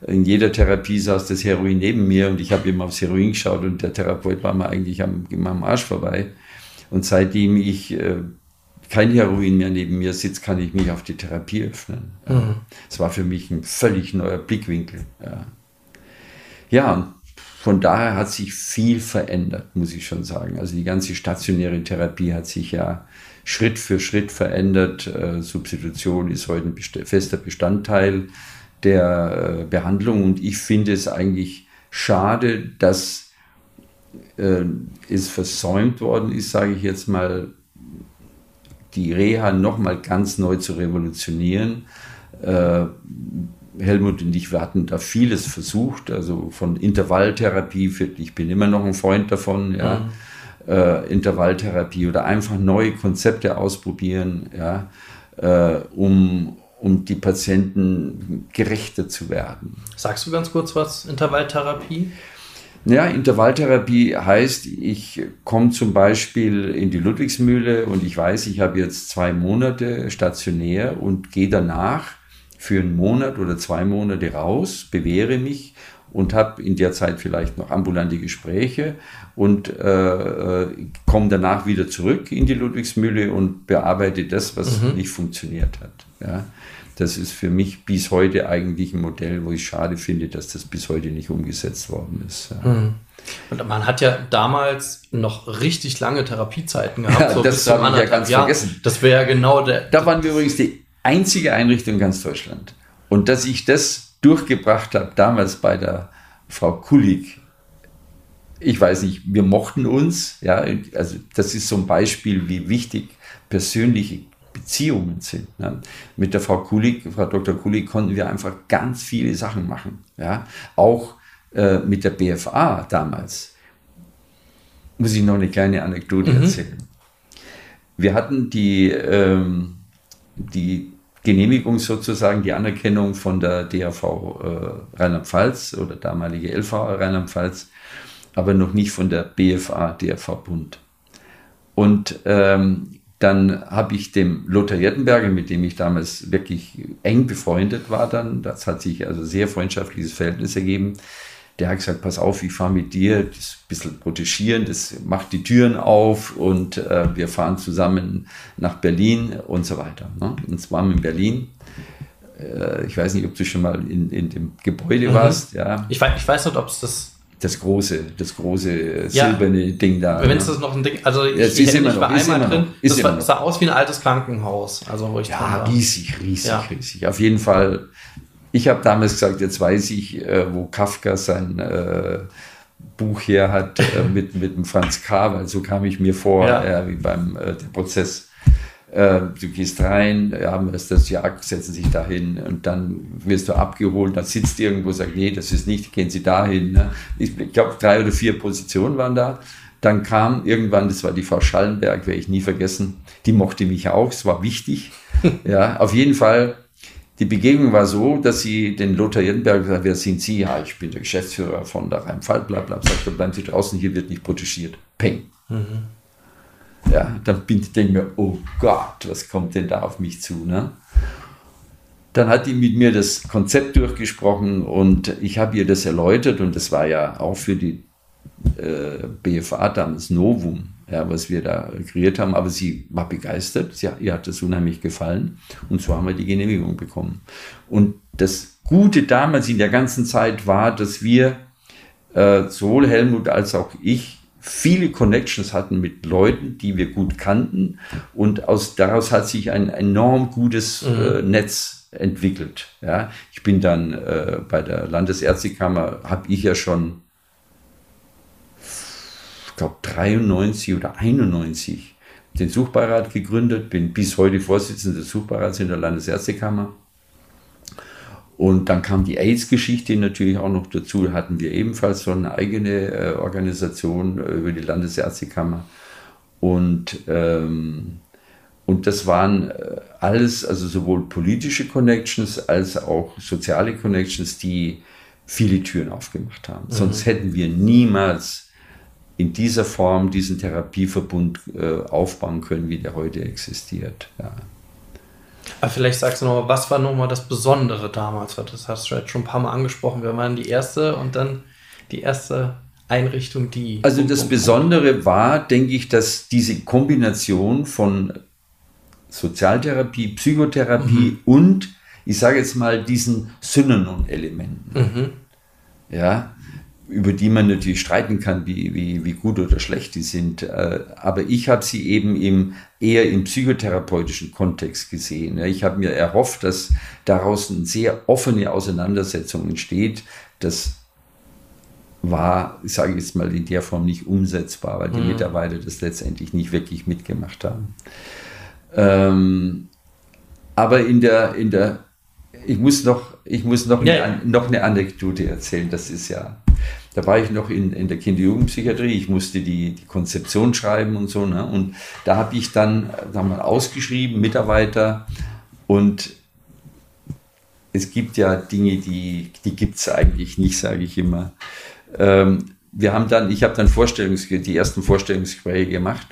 B: In jeder Therapie saß das Heroin neben mir und ich habe immer aufs Heroin geschaut und der Therapeut war mir eigentlich am, am Arsch vorbei. Und seitdem ich äh, kein Heroin mehr neben mir sitzt, kann ich mich auf die Therapie öffnen. Mhm. Das war für mich ein völlig neuer Blickwinkel. Ja, ja von daher hat sich viel verändert, muss ich schon sagen. Also die ganze stationäre Therapie hat sich ja Schritt für Schritt verändert. Äh, Substitution ist heute ein best fester Bestandteil der äh, Behandlung und ich finde es eigentlich schade, dass äh, es versäumt worden ist, sage ich jetzt mal, die Reha nochmal ganz neu zu revolutionieren. Helmut und ich, wir hatten da vieles versucht, also von Intervalltherapie, für, ich bin immer noch ein Freund davon, ja, mhm. äh, Intervalltherapie oder einfach neue Konzepte ausprobieren, ja, äh, um, um die Patienten gerechter zu werden.
A: Sagst du ganz kurz was, Intervalltherapie?
B: Ja, Intervalltherapie heißt, ich komme zum Beispiel in die Ludwigsmühle und ich weiß, ich habe jetzt zwei Monate stationär und gehe danach für einen Monat oder zwei Monate raus, bewähre mich und habe in der Zeit vielleicht noch ambulante Gespräche und äh, äh, komme danach wieder zurück in die Ludwigsmühle und bearbeite das, was mhm. nicht funktioniert hat. Ja. Das ist für mich bis heute eigentlich ein Modell, wo ich schade finde, dass das bis heute nicht umgesetzt worden ist. Ja. Mhm.
A: Und man hat ja damals noch richtig lange Therapiezeiten gehabt.
B: Ja, so das habe ich ja ganz Jahr. vergessen.
A: Das wäre ja genau der.
B: Da waren wir übrigens die einzige Einrichtung in ganz Deutschland. Und dass ich das durchgebracht habe, damals bei der Frau Kulig, ich weiß nicht, wir mochten uns, ja, also das ist so ein Beispiel, wie wichtig persönliche Beziehungen sind. Ne? Mit der Frau Kulig, Frau Dr. Kulig, konnten wir einfach ganz viele Sachen machen. Ja? Auch äh, mit der BFA damals. Muss ich noch eine kleine Anekdote mhm. erzählen. Wir hatten die, ähm, die Genehmigung sozusagen, die Anerkennung von der DAV äh, Rheinland-Pfalz oder damalige LVA Rheinland-Pfalz, aber noch nicht von der BFA DAV Bund. Und ähm, dann habe ich dem Lothar Jettenberger, mit dem ich damals wirklich eng befreundet war, dann, das hat sich also sehr freundschaftliches Verhältnis ergeben, der hat gesagt, pass auf, ich fahre mit dir, das ist ein bisschen protegieren, das macht die Türen auf und äh, wir fahren zusammen nach Berlin und so weiter. Ne? Und zwar in Berlin. Äh, ich weiß nicht, ob du schon mal in, in dem Gebäude mhm. warst. Ja.
A: Ich, weiß, ich weiß nicht, ob es das
B: das große, das große silberne ja, Ding da.
A: Wenn es ne? das noch ein Ding, also ich, ja, ich, ich, ich war einmal drin, das sah aus wie ein altes Krankenhaus. Also wo ich
B: ja, riesig, riesig, ja. riesig. Auf jeden Fall ich habe damals gesagt, jetzt weiß ich, äh, wo Kafka sein äh, Buch her hat äh, (laughs) mit, mit dem Franz K., weil so kam ich mir vor, ja. wie beim äh, der Prozess. Äh, du gehst rein, ja, ist das Jagd, setzen sich dahin und dann wirst du abgeholt, dann sitzt irgendwo, sagt, nee, das ist nicht, gehen Sie dahin. Ne? Ich, ich glaube, drei oder vier Positionen waren da. Dann kam irgendwann, das war die Frau Schallenberg, werde ich nie vergessen, die mochte mich auch, es war wichtig. (laughs) ja, auf jeden Fall die Begegnung war so, dass sie den Lothar Jettenberg gesagt wer sind Sie? Ja, ich bin der Geschäftsführer von der Rheinfall, bla bla. Sagt er, bleiben Sie draußen, hier wird nicht protegiert. Peng. Mhm. Ja, dann bin ich denke mir, oh Gott, was kommt denn da auf mich zu? Ne? Dann hat die mit mir das Konzept durchgesprochen und ich habe ihr das erläutert und das war ja auch für die äh, BFA damals Novum ja, was wir da kreiert haben. Aber sie war begeistert, sie, ihr hat das unheimlich gefallen und so haben wir die Genehmigung bekommen. Und das Gute damals in der ganzen Zeit war, dass wir, äh, sowohl Helmut als auch ich, viele Connections hatten mit Leuten, die wir gut kannten und aus, daraus hat sich ein enorm gutes mhm. äh, Netz entwickelt. Ja, ich bin dann äh, bei der Landesärztekammer, habe ich ja schon glaube 93 oder 91 den Suchbeirat gegründet, bin bis heute Vorsitzender des Suchbeirats in der Landesärztekammer. Und dann kam die AIDS-Geschichte natürlich auch noch dazu. Da hatten wir ebenfalls so eine eigene äh, Organisation äh, über die Landesärztekammer. Und, ähm, und das waren äh, alles, also sowohl politische Connections als auch soziale Connections, die viele Türen aufgemacht haben. Mhm. Sonst hätten wir niemals in dieser Form diesen Therapieverbund äh, aufbauen können, wie der heute existiert. Ja.
A: Aber vielleicht sagst du nochmal, was war nochmal das Besondere damals? Das hast du jetzt schon ein paar Mal angesprochen. Wir waren die erste und dann die erste Einrichtung, die.
B: Also das Besondere war, denke ich, dass diese Kombination von Sozialtherapie, Psychotherapie mhm. und, ich sage jetzt mal, diesen Synonym-Elementen. Mhm. Ja, über die man natürlich streiten kann, wie, wie, wie gut oder schlecht die sind. Äh, aber ich habe sie eben im, eher im psychotherapeutischen Kontext gesehen. Ich habe mir erhofft, dass daraus eine sehr offene Auseinandersetzung entsteht. Das war, sage ich jetzt mal, in der Form nicht umsetzbar, weil die mhm. Mitarbeiter das letztendlich nicht wirklich mitgemacht haben. Ähm, aber in der, in der, ich muss noch, ich muss noch, ja. eine, noch eine Anekdote erzählen. Das ist ja, da war ich noch in, in der Kinder-Jugendpsychiatrie, ich musste die, die Konzeption schreiben und so. Ne? Und da habe ich dann sagen wir, ausgeschrieben, Mitarbeiter. Und es gibt ja Dinge, die, die gibt es eigentlich nicht, sage ich immer. Ähm, wir haben dann, ich habe dann Vorstellungs die ersten Vorstellungsgespräche gemacht.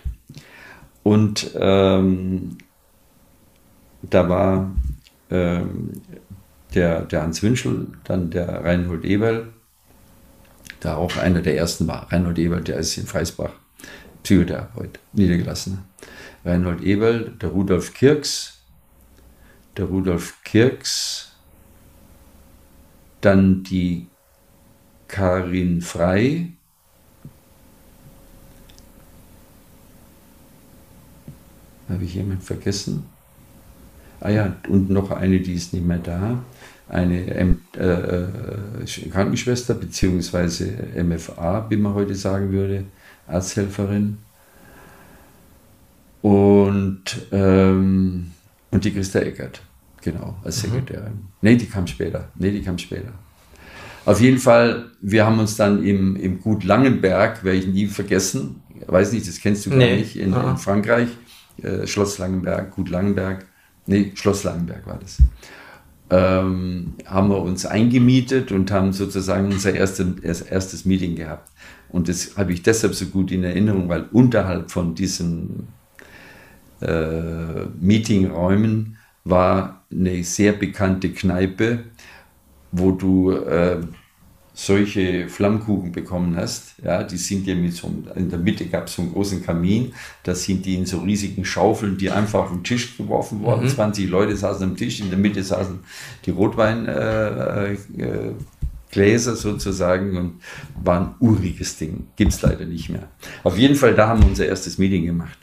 B: Und ähm, da war ähm, der, der Hans Wünschel, dann der Reinhold Eberl, da auch einer der ersten war. Reinhold Eberl, der ist in Freisbach Psychotherapeut, niedergelassener. Reinhold Eberl, der Rudolf Kirks, der Rudolf Kirks, dann die Karin Frei, habe ich jemanden vergessen? Ah ja, und noch eine, die ist nicht mehr da eine ähm, äh, Krankenschwester bzw. MFA, wie man heute sagen würde, Arzthelferin. Und, ähm, und die Christa Eckert, genau, als mhm. Sekretärin. Mhm. Nee, die kam später. Nee, die kam später. Auf jeden Fall, wir haben uns dann im, im Gut Langenberg, werde ich nie vergessen, weiß nicht, das kennst du nee. gar nicht, in, in Frankreich, äh, Schloss Langenberg, Gut Langenberg, nee, Schloss Langenberg war das ähm, haben wir uns eingemietet und haben sozusagen unser erstes, erstes Meeting gehabt. Und das habe ich deshalb so gut in Erinnerung, weil unterhalb von diesen äh, Meetingräumen war eine sehr bekannte Kneipe, wo du äh, solche Flammkuchen bekommen hast, ja, die sind ja mit so, in der Mitte gab es so einen großen Kamin, da sind die in so riesigen Schaufeln, die einfach auf den Tisch geworfen worden, mhm. 20 Leute saßen am Tisch, in der Mitte saßen die Rotweingläser äh, äh, sozusagen und war ein uriges Ding, gibt es leider nicht mehr. Auf jeden Fall, da haben wir unser erstes Meeting gemacht.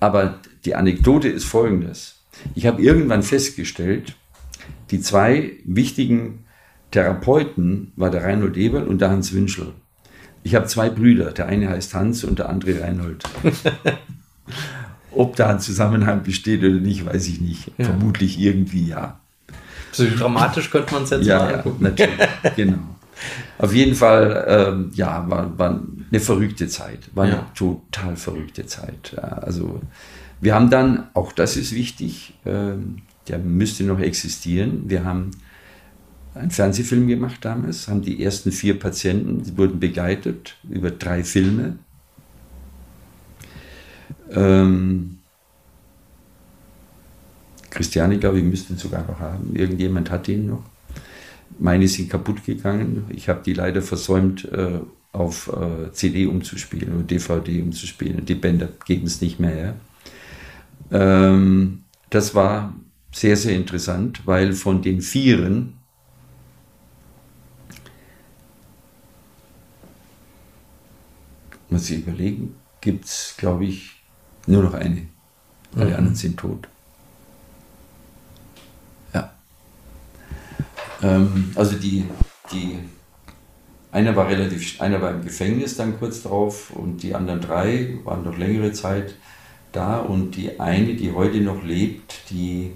B: Aber die Anekdote ist folgendes. Ich habe irgendwann festgestellt, die zwei wichtigen Therapeuten war der Reinhold Eberl und der Hans Wünschel. Ich habe zwei Brüder, der eine heißt Hans und der andere Reinhold. (laughs) Ob da ein Zusammenhang besteht oder nicht, weiß ich nicht. Ja. Vermutlich irgendwie ja.
A: Psychodramatisch könnte man es jetzt
B: ja, mal angucken. Ja, natürlich, (laughs) genau. Auf jeden Fall, ähm, ja, war, war eine verrückte Zeit. War ja. eine total verrückte Zeit. Also wir haben dann, auch das ist wichtig, ähm, der müsste noch existieren. Wir haben einen Fernsehfilm gemacht damals, haben die ersten vier Patienten, die wurden begleitet über drei Filme. Ähm, Christiane, glaube ich, müsste ihn sogar noch haben. Irgendjemand hat ihn noch. Meine sind kaputt gegangen. Ich habe die leider versäumt, äh, auf äh, CD umzuspielen oder DVD umzuspielen. Die Bänder geben es nicht mehr her. Ähm, das war sehr, sehr interessant, weil von den Vieren muss ich überlegen, gibt es, glaube ich, nur noch eine. Alle mhm. anderen sind tot. Ja. Ähm, also die, die, einer war relativ, einer war im Gefängnis dann kurz drauf und die anderen drei waren noch längere Zeit da und die eine, die heute noch lebt, die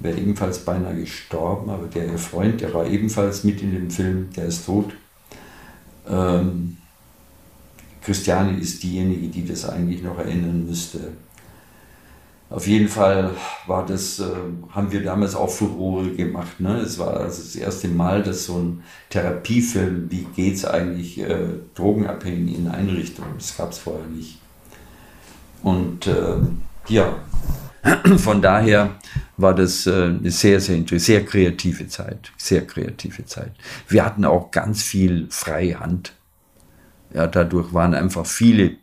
B: wäre ebenfalls beinahe gestorben, aber der ihr Freund, der war ebenfalls mit in dem Film, der ist tot. Ähm, Christiane ist diejenige, die das eigentlich noch erinnern müsste. Auf jeden Fall war das, äh, haben wir damals auch Furore gemacht. Ne? Es war also das erste Mal, dass so ein Therapiefilm, wie geht es eigentlich äh, Drogenabhängigen in Einrichtungen, das gab es vorher nicht. Und äh, ja, (clears throat) von daher war das äh, eine sehr, sehr, sehr kreative Zeit. Sehr kreative Zeit. Wir hatten auch ganz viel freie Hand. Ja, dadurch waren einfach viele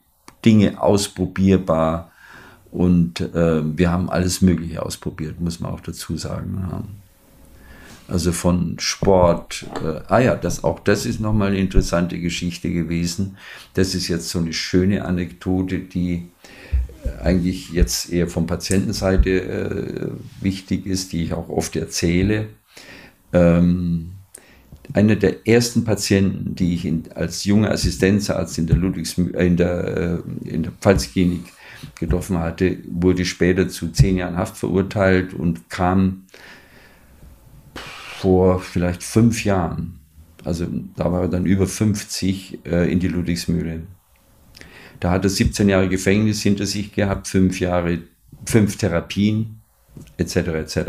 B: Dinge ausprobierbar und äh, wir haben alles Mögliche ausprobiert, muss man auch dazu sagen. Ja. Also von Sport, äh, ah ja, das, auch das ist nochmal eine interessante Geschichte gewesen. Das ist jetzt so eine schöne Anekdote, die eigentlich jetzt eher von Patientenseite äh, wichtig ist, die ich auch oft erzähle. Ähm, einer der ersten Patienten, die ich in, als junger Assistenzarzt in der, Ludwigs, äh, in der, äh, in der Pfalzklinik getroffen hatte, wurde später zu zehn Jahren Haft verurteilt und kam vor vielleicht fünf Jahren, also da war er dann über 50, äh, in die Ludwigsmühle. Da hat er 17 Jahre Gefängnis hinter sich gehabt, fünf Jahre, fünf Therapien, etc. etc.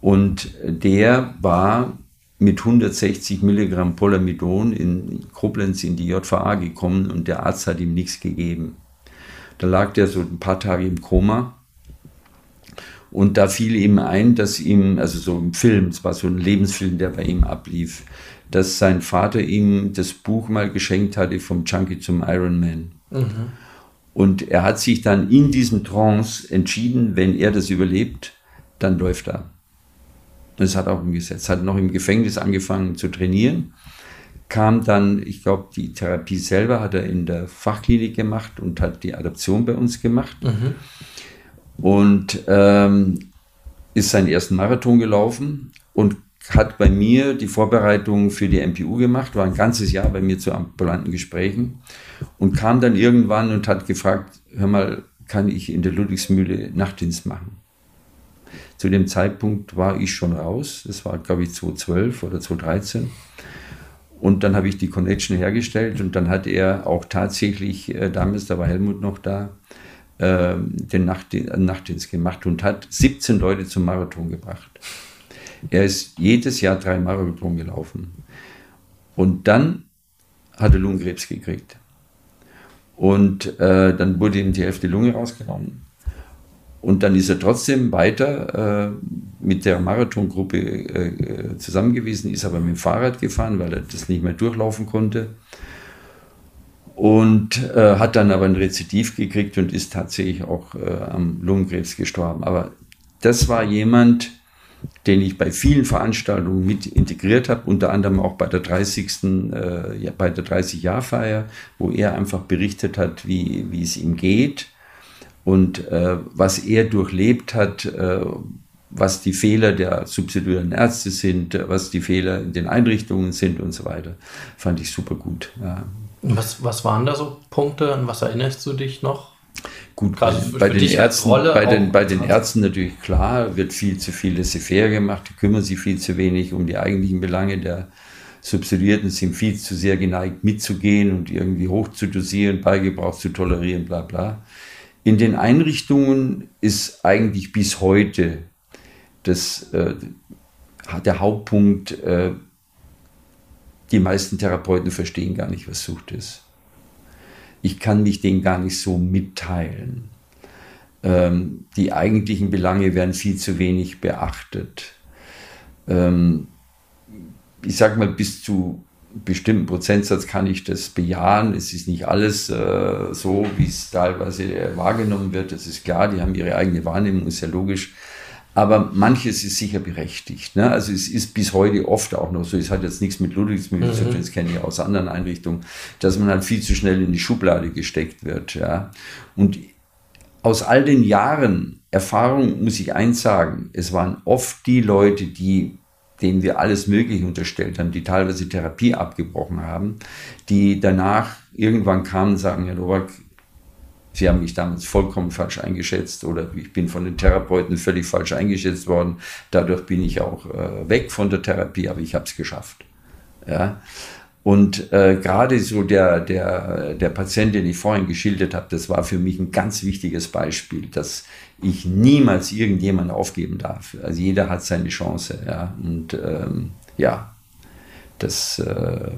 B: Und der war mit 160 Milligramm Polamidon in Koblenz in die JVA gekommen und der Arzt hat ihm nichts gegeben. Da lag der so ein paar Tage im Koma. Und da fiel ihm ein, dass ihm, also so ein Film, es war so ein Lebensfilm, der bei ihm ablief, dass sein Vater ihm das Buch mal geschenkt hatte, vom Junkie zum Ironman. Mhm. Und er hat sich dann in diesem Trance entschieden, wenn er das überlebt, dann läuft er. Das hat auch umgesetzt. Hat noch im Gefängnis angefangen zu trainieren, kam dann, ich glaube, die Therapie selber hat er in der Fachklinik gemacht und hat die Adaption bei uns gemacht. Mhm. Und ähm, ist seinen ersten Marathon gelaufen und hat bei mir die Vorbereitung für die MPU gemacht, war ein ganzes Jahr bei mir zu ambulanten Gesprächen und kam dann irgendwann und hat gefragt, hör mal, kann ich in der Ludwigsmühle Nachtdienst machen? Zu dem Zeitpunkt war ich schon raus, das war glaube ich 2012 oder 2013. Und dann habe ich die Connection hergestellt und dann hat er auch tatsächlich, äh, damals, da war Helmut noch da, äh, den Nachtdienst, Nachtdienst gemacht und hat 17 Leute zum Marathon gebracht. Er ist jedes Jahr drei Marathon gelaufen. Und dann hat er Lungenkrebs gekriegt. Und äh, dann wurde ihm die Hälfte Lunge rausgenommen. Und dann ist er trotzdem weiter äh, mit der Marathongruppe äh, zusammen gewesen, ist aber mit dem Fahrrad gefahren, weil er das nicht mehr durchlaufen konnte. Und äh, hat dann aber ein Rezidiv gekriegt und ist tatsächlich auch äh, am Lungenkrebs gestorben. Aber das war jemand, den ich bei vielen Veranstaltungen mit integriert habe, unter anderem auch bei der 30. Äh, bei der 30-Jahr-Feier, wo er einfach berichtet hat, wie, wie es ihm geht und äh, was er durchlebt hat, äh, was die Fehler der subsidiären Ärzte sind, was die Fehler in den Einrichtungen sind und so weiter. Fand ich super gut. Ja.
A: Was, was waren da so Punkte, an was erinnerst du dich noch?
B: Gut, Gerade bei, den Ärzten, bei, den, bei den Ärzten natürlich klar, wird viel zu viel laissez-faire gemacht, die kümmern sich viel zu wenig um die eigentlichen Belange der Subsidierten, sind viel zu sehr geneigt mitzugehen und irgendwie hoch zu dosieren, Beigebrauch zu tolerieren, bla bla. In den Einrichtungen ist eigentlich bis heute das, äh, der Hauptpunkt, äh, die meisten Therapeuten verstehen gar nicht, was Sucht ist ich kann mich denen gar nicht so mitteilen. Ähm, die eigentlichen Belange werden viel zu wenig beachtet. Ähm, ich sage mal, bis zu bestimmten Prozentsatz kann ich das bejahen. Es ist nicht alles äh, so, wie es teilweise wahrgenommen wird. Das ist klar, die haben ihre eigene Wahrnehmung, ist ja logisch. Aber manches ist sicher berechtigt. Ne? Also es ist bis heute oft auch noch so, es hat jetzt nichts mit Ludwigsmühle mhm. zu tun, das kenne ich aus anderen Einrichtungen, dass man halt viel zu schnell in die Schublade gesteckt wird. Ja? Und aus all den Jahren Erfahrung muss ich eins sagen, es waren oft die Leute, die denen wir alles Mögliche unterstellt haben, die teilweise Therapie abgebrochen haben, die danach irgendwann kamen und sagen, Herr Nowak, Sie haben mich damals vollkommen falsch eingeschätzt oder ich bin von den Therapeuten völlig falsch eingeschätzt worden. Dadurch bin ich auch äh, weg von der Therapie, aber ich habe es geschafft. Ja? Und äh, gerade so der, der, der Patient, den ich vorhin geschildert habe, das war für mich ein ganz wichtiges Beispiel, dass ich niemals irgendjemanden aufgeben darf. Also jeder hat seine Chance. Ja. Und ähm, ja, das äh,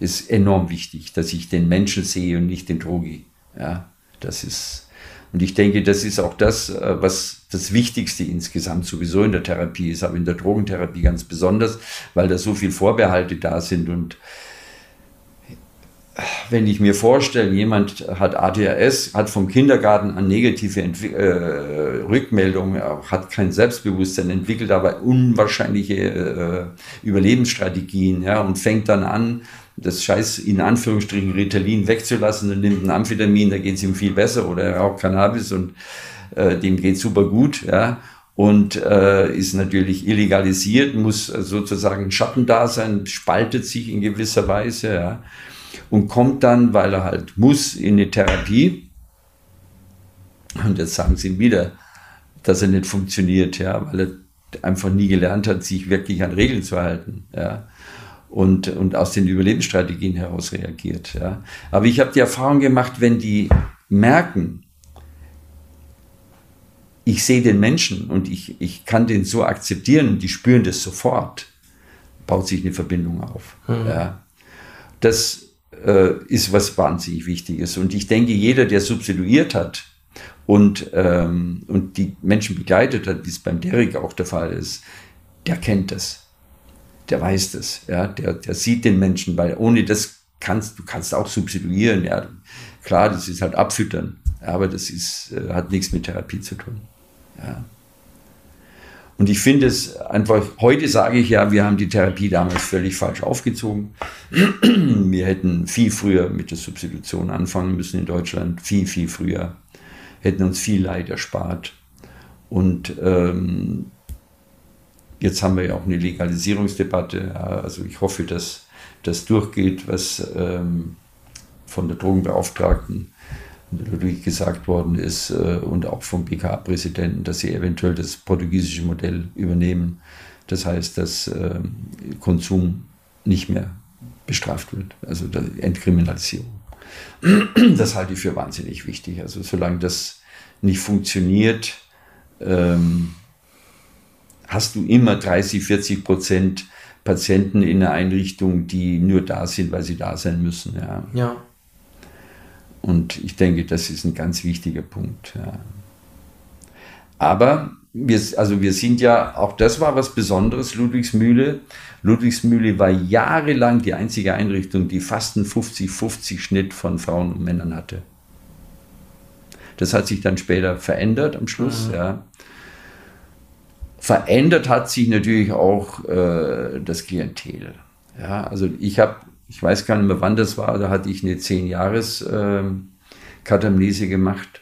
B: ist enorm wichtig, dass ich den Menschen sehe und nicht den Drogi. Ja, das ist und ich denke, das ist auch das, äh, was das Wichtigste insgesamt sowieso in der Therapie ist, aber in der Drogentherapie ganz besonders, weil da so viele Vorbehalte da sind und wenn ich mir vorstelle, jemand hat ADHS, hat vom Kindergarten an negative Entwi äh, Rückmeldungen, hat kein Selbstbewusstsein, entwickelt aber unwahrscheinliche äh, Überlebensstrategien ja, und fängt dann an, das Scheiß in Anführungsstrichen Ritalin wegzulassen und nimmt ein Amphetamin, da geht es ihm viel besser oder er raucht Cannabis und äh, dem geht super gut, ja, und äh, ist natürlich illegalisiert, muss sozusagen ein Schattendasein, spaltet sich in gewisser Weise, ja, und kommt dann, weil er halt muss, in eine Therapie. Und jetzt sagen sie ihm wieder, dass er nicht funktioniert, ja, weil er einfach nie gelernt hat, sich wirklich an Regeln zu halten, ja und, und aus den Überlebensstrategien heraus reagiert. Ja. Aber ich habe die Erfahrung gemacht, wenn die merken, ich sehe den Menschen und ich, ich kann den so akzeptieren und die spüren das sofort, baut sich eine Verbindung auf. Mhm. Ja. Das äh, ist was wahnsinnig Wichtiges. Und ich denke, jeder, der substituiert hat und, ähm, und die Menschen begleitet hat, wie es beim Derek auch der Fall ist, der kennt das der weiß das, ja, der, der sieht den Menschen, weil ohne das kannst du kannst auch substituieren, ja, klar, das ist halt abfüttern, aber das ist, äh, hat nichts mit Therapie zu tun, ja. Und ich finde es einfach, heute sage ich ja, wir haben die Therapie damals völlig falsch aufgezogen. (clears throat) Wir hätten viel früher mit der Substitution anfangen müssen in Deutschland, viel, viel früher. Hätten uns viel Leid erspart. Und ähm, Jetzt haben wir ja auch eine Legalisierungsdebatte. Also ich hoffe, dass das durchgeht, was ähm, von der Drogenbeauftragten natürlich gesagt worden ist äh, und auch vom BKA-Präsidenten, dass sie eventuell das portugiesische Modell übernehmen. Das heißt, dass äh, Konsum nicht mehr bestraft wird, also Entkriminalisierung. (clears throat) Das halte ich für wahnsinnig wichtig. Also solange das nicht funktioniert, ähm, hast du immer 30, 40 Prozent Patienten in der Einrichtung, die nur da sind, weil sie da sein müssen. Ja.
A: ja.
B: Und ich denke, das ist ein ganz wichtiger Punkt. Ja. Aber wir, also wir sind ja, auch das war was Besonderes, Ludwigsmühle. Ludwigsmühle war jahrelang die einzige Einrichtung, die fast einen 50-50 Schnitt von Frauen und Männern hatte. Das hat sich dann später verändert am Schluss. Mhm. Ja. Verändert hat sich natürlich auch äh, das Klientel. Ja, also ich habe, ich weiß gar nicht mehr, wann das war, da hatte ich eine 10-Jahres-Katamnese ähm, gemacht.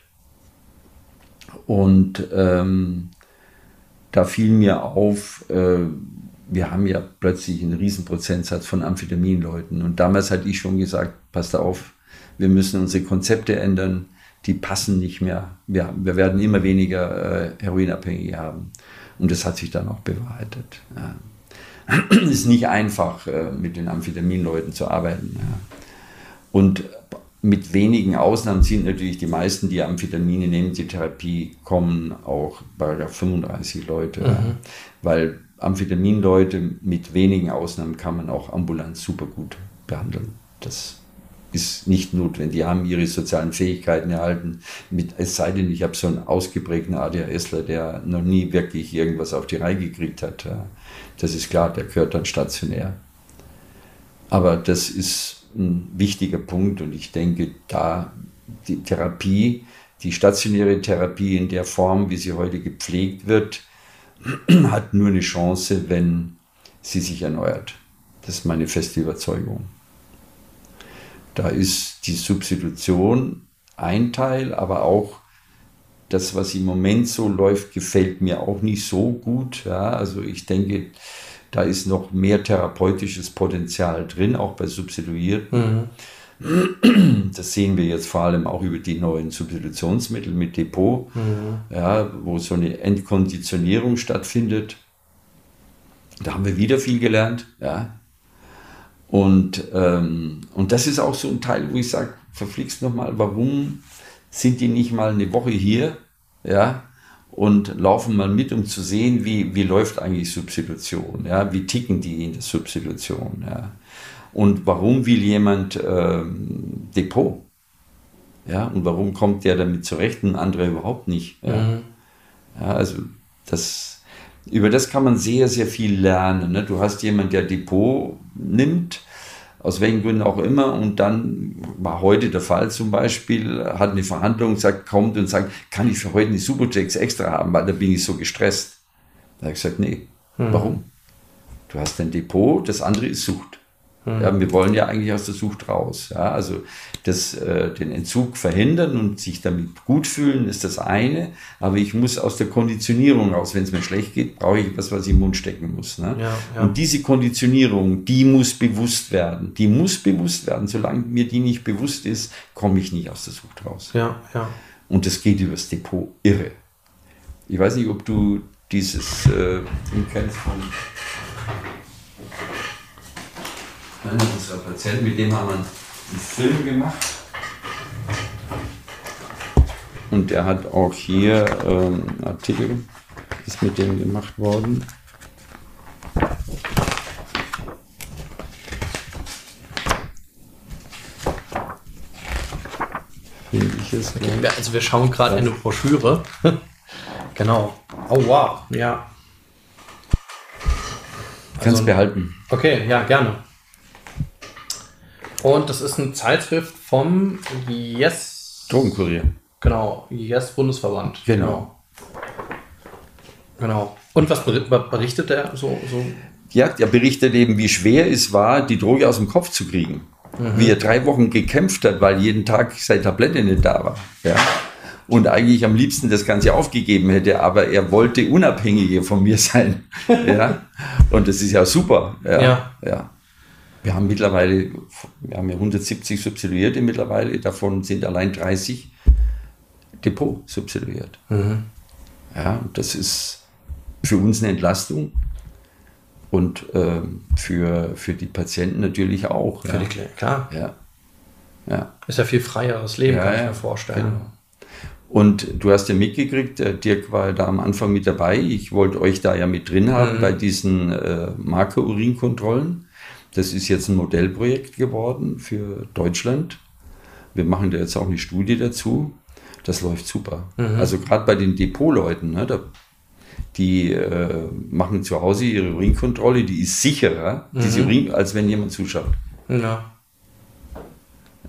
B: Und ähm, da fiel mir auf, äh, wir haben ja plötzlich einen riesen Prozentsatz von Amphetaminleuten. Und damals hatte ich schon gesagt, passt auf, wir müssen unsere Konzepte ändern, die passen nicht mehr. Wir, wir werden immer weniger äh, Heroinabhängige haben. Und das hat sich dann auch bewahrheitet. Ja. Es (clears throat) ist nicht einfach, äh, mit den Amphetaminleuten zu arbeiten. Ja. Und mit wenigen Ausnahmen sind natürlich die meisten, die Amphetamine nehmen, die Therapie kommen auch bei 35 Leute. Mhm. Weil Amphetaminleute mit wenigen Ausnahmen kann man auch ambulant super gut behandeln. Das ist nicht notwendig. Die haben ihre sozialen Fähigkeiten erhalten. Mit, es sei denn, ich habe so einen ausgeprägten ADHSler, der noch nie wirklich irgendwas auf die Reihe gekriegt hat. Das ist klar, der gehört dann stationär. Aber das ist ein wichtiger Punkt und ich denke, da die Therapie, die stationäre Therapie in der Form, wie sie heute gepflegt wird, (clears throat) hat nur eine Chance, wenn sie sich erneuert. Das ist meine feste Überzeugung. Da ist die Substitution ein Teil, aber auch das, was im Moment so läuft, gefällt mir auch nicht so gut. Ja, also ich denke, da ist noch mehr therapeutisches Potenzial drin, auch bei Substituierten. Mhm. Das sehen wir jetzt vor allem auch über die neuen Substitutionsmittel mit Depot, mhm. ja, wo so eine Entkonditionierung stattfindet. Da haben wir wieder viel gelernt. Ja. Und, ähm, und das ist auch so ein Teil, wo ich sage, verflixt nochmal, warum sind die nicht mal eine Woche hier, ja, und laufen mal mit, um zu sehen, wie, wie läuft eigentlich Substitution, ja, wie ticken die in der Substitution, ja. Und warum will jemand ähm, Depot? Ja, und warum kommt der damit zurecht und andere überhaupt nicht? Ja, mhm. ja also das, über das kann man sehr, sehr viel lernen. Ne? Du hast jemanden, der Depot nimmt, aus welchen Gründen auch immer, und dann war heute der Fall zum Beispiel, hat eine Verhandlung, sagt, kommt und sagt, kann ich für heute eine Subotex extra haben, weil da bin ich so gestresst. Da habe ich gesagt, nee, mhm. warum? Du hast ein Depot, das andere ist Sucht. Mhm. Ja, wir wollen ja eigentlich aus der Sucht raus. Ja, also das, äh, den Entzug verhindern und sich damit gut fühlen ist das eine, aber ich muss aus der Konditionierung raus. Wenn es mir schlecht geht, brauche ich etwas, was ich im Mund stecken muss. Ne? Ja, ja. Und diese Konditionierung, die muss bewusst werden. Die muss bewusst werden. Solange mir die nicht bewusst ist, komme ich nicht aus der Sucht raus.
A: Ja, ja.
B: Und das geht übers Depot irre. Ich weiß nicht, ob du dieses äh, Ding kennst von einer unserer Patienten, mit dem haben wir einen Film gemacht. Und der hat auch hier ähm, Artikel, ist mit dem gemacht worden.
A: Finde ich es. Okay, also wir schauen gerade eine Broschüre. (laughs) genau. Oh wow, ja.
B: Kannst also, behalten.
A: Okay, ja, gerne. Und das ist eine Zeitschrift vom Yes.
B: Drogenkurier.
A: Genau, Yes Bundesverband.
B: Genau.
A: Genau. Und was berichtet der so, so?
B: Ja, der berichtet eben, wie schwer es war, die Droge aus dem Kopf zu kriegen. Mhm. Wie er drei Wochen gekämpft hat, weil jeden Tag seine Tablette nicht da war. Ja. Und eigentlich am liebsten das Ganze aufgegeben hätte, aber er wollte unabhängiger von mir (laughs) sein. ja. Und das ist ja super. Ja. ja. ja. Wir haben mittlerweile, wir haben ja 170 Substituierte mittlerweile, davon sind allein 30 Depot substituiert. Mhm. Ja, das ist für uns eine Entlastung und äh, für, für die Patienten natürlich auch.
A: Für ja. die klar.
B: Ja. ja.
A: Ist ja viel freieres Leben, ja, kann ich mir vorstellen. Genau.
B: Und du hast ja mitgekriegt, Dirk war da am Anfang mit dabei. Ich wollte euch da ja mit drin haben mhm. bei diesen äh, Marker-Urinkontrollen. Das ist jetzt ein Modellprojekt geworden für Deutschland. Wir machen da jetzt auch eine Studie dazu. Das läuft super. Mhm. Also gerade bei den Depotleuten, ne, da, die äh, machen zu Hause ihre Urinkontrolle, die ist sicherer, mhm. diese Urin, als wenn jemand zuschaut.
A: Ja.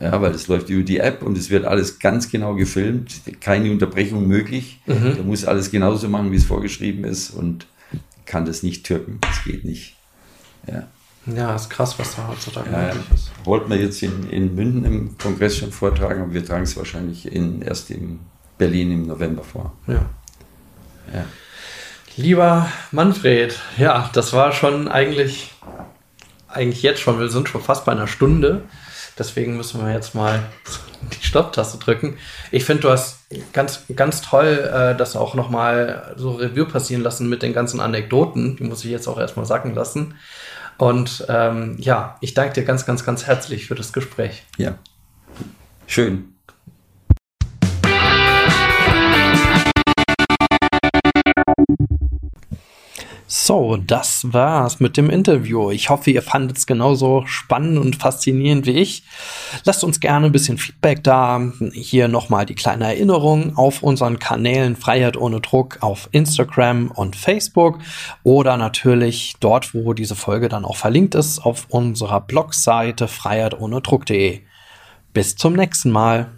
B: Ja, weil das läuft über die App und es wird alles ganz genau gefilmt, keine Unterbrechung möglich. Mhm. Der muss alles genauso machen, wie es vorgeschrieben ist und kann das nicht türken. Das geht nicht. Ja.
A: Ja, ist krass, was da heutzutage
B: ja, möglich ist. Wollten wir jetzt in, in München im Kongress schon vortragen, aber wir tragen es wahrscheinlich in, erst in Berlin im November vor.
A: Ja. ja. Lieber Manfred, ja, das war schon eigentlich, eigentlich jetzt schon, wir sind schon fast bei einer Stunde. Deswegen müssen wir jetzt mal (laughs) die Stopptaste drücken. Ich finde, du hast ganz, ganz toll äh, das auch nochmal so Review passieren lassen mit den ganzen Anekdoten. Die muss ich jetzt auch erstmal sacken lassen. Und ähm, ja, ich danke dir ganz, ganz, ganz herzlich für das Gespräch.
B: Ja, schön.
A: So, das war's mit dem Interview. Ich hoffe, ihr fandet es genauso spannend und faszinierend wie ich. Lasst uns gerne ein bisschen Feedback da. Hier nochmal die kleine Erinnerung auf unseren Kanälen Freiheit ohne Druck auf Instagram und Facebook oder natürlich dort, wo diese Folge dann auch verlinkt ist, auf unserer Blogseite freiheitohnedruck.de. Bis zum nächsten Mal.